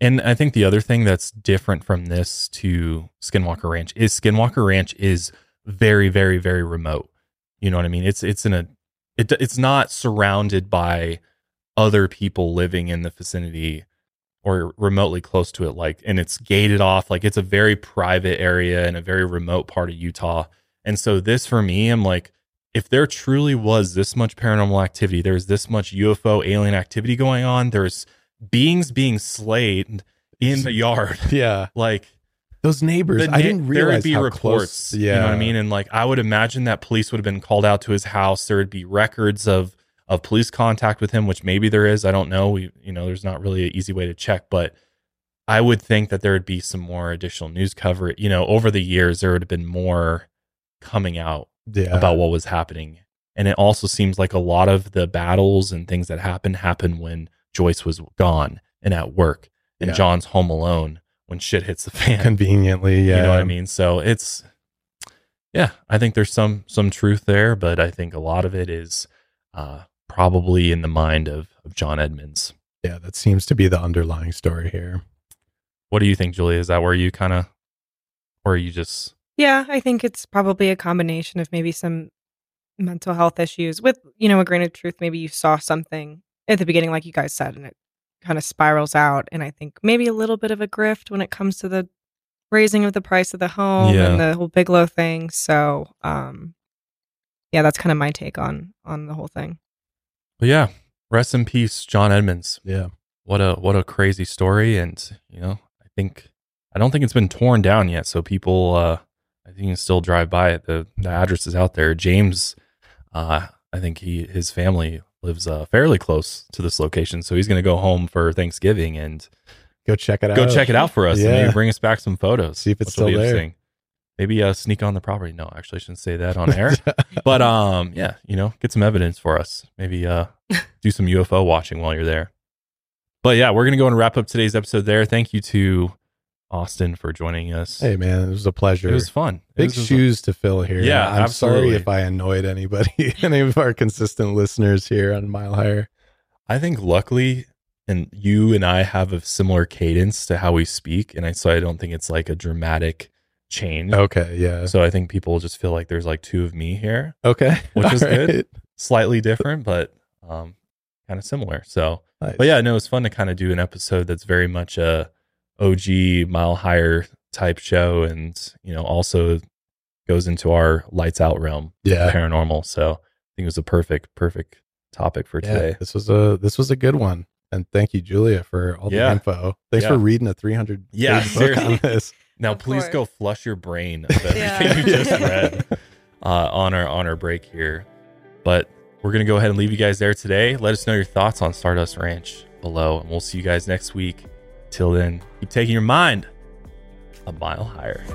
And I think the other thing that's different from this to Skinwalker Ranch is Skinwalker Ranch is very, very, very remote. You know what I mean? It's it's in a it, it's not surrounded by other people living in the vicinity or remotely close to it. Like, and it's gated off. Like, it's a very private area in a very remote part of Utah. And so this for me, I'm like, if there truly was this much paranormal activity, there's this much UFO alien activity going on, there's beings being slayed in the yard. [laughs] Yeah. Like those neighbors, I didn't there realize would be how reports. close- You know what I mean? And like I would imagine that police would have been called out to his house. There would be records of of police contact with him, which maybe there is. I don't know. We you know, there's not really an easy way to check, but I would think that there would be some more additional news coverage. You know, over the years there would have been more coming out Yeah. about what was happening. And it also seems like a lot of the battles and things that happened happened when Joyce was gone and at work and Yeah. John's home alone when shit hits the fan. conveniently yeah You know what I mean? So it's yeah, I think there's some some truth there, but I think a lot of it is uh probably in the mind of, of John Edmonds. yeah that seems to be the underlying story here What do you think, Julia? Is that where you kind of or are you just Yeah, I think it's probably a combination of maybe some mental health issues with, you know, a grain of truth. Maybe you saw something at the beginning, like you guys said, and it kind of spirals out. And I think maybe a little bit of a grift when it comes to the raising of the price of the home Yeah. and the whole Bigelow thing. So, um, yeah, that's kind of my take on on the whole thing. But yeah, rest in peace, John Edmonds. Yeah. What a what a crazy story. And, you know, I think I don't think it's been torn down yet. So people uh I think you can still drive by it. The the address is out there. James uh I think he his family lives uh fairly close to this location. So he's gonna go home for Thanksgiving and go check it go out Go check it out for us and maybe bring us back some photos. See if it's which still there. Maybe uh sneak on the property. No, actually I shouldn't say that on air. [laughs] but um yeah, you know, get some evidence for us. Maybe uh [laughs] do some UFO watching while you're there. But yeah, we're gonna go and wrap up today's episode there. Thank you to Austin for joining us. hey man it was a pleasure It was fun. Big was shoes to fill here Yeah, i'm sorry if i annoyed anybody [laughs] any of our consistent listeners here on mile higher I think luckily, and you and I have a similar cadence to how we speak, and I so I don't think it's like a dramatic change. Okay, yeah. So I think people just feel like there's like two of me here. Okay, [laughs] which is all good. Slightly different, but um, kind of similar. So, Nice. but yeah, no, it's fun to kind of do an episode that's very much a OG mile higher type show, and you know also goes into our lights out realm, Yeah. paranormal. So I think it was a perfect, perfect topic for Yeah, today. this was a this was a good one, and thank you, Julia, for all Yeah. the info. Thanks Yeah. for reading a 300 Yeah, book on seriously. this. Now, Of please course. go flush your brain [laughs] of everything Yeah. you just read [laughs] uh, on our on our break here. But we're gonna go ahead and leave you guys there today. Let us know your thoughts on Stardust Ranch below, and we'll see you guys next week. Till then, keep taking your mind a mile higher.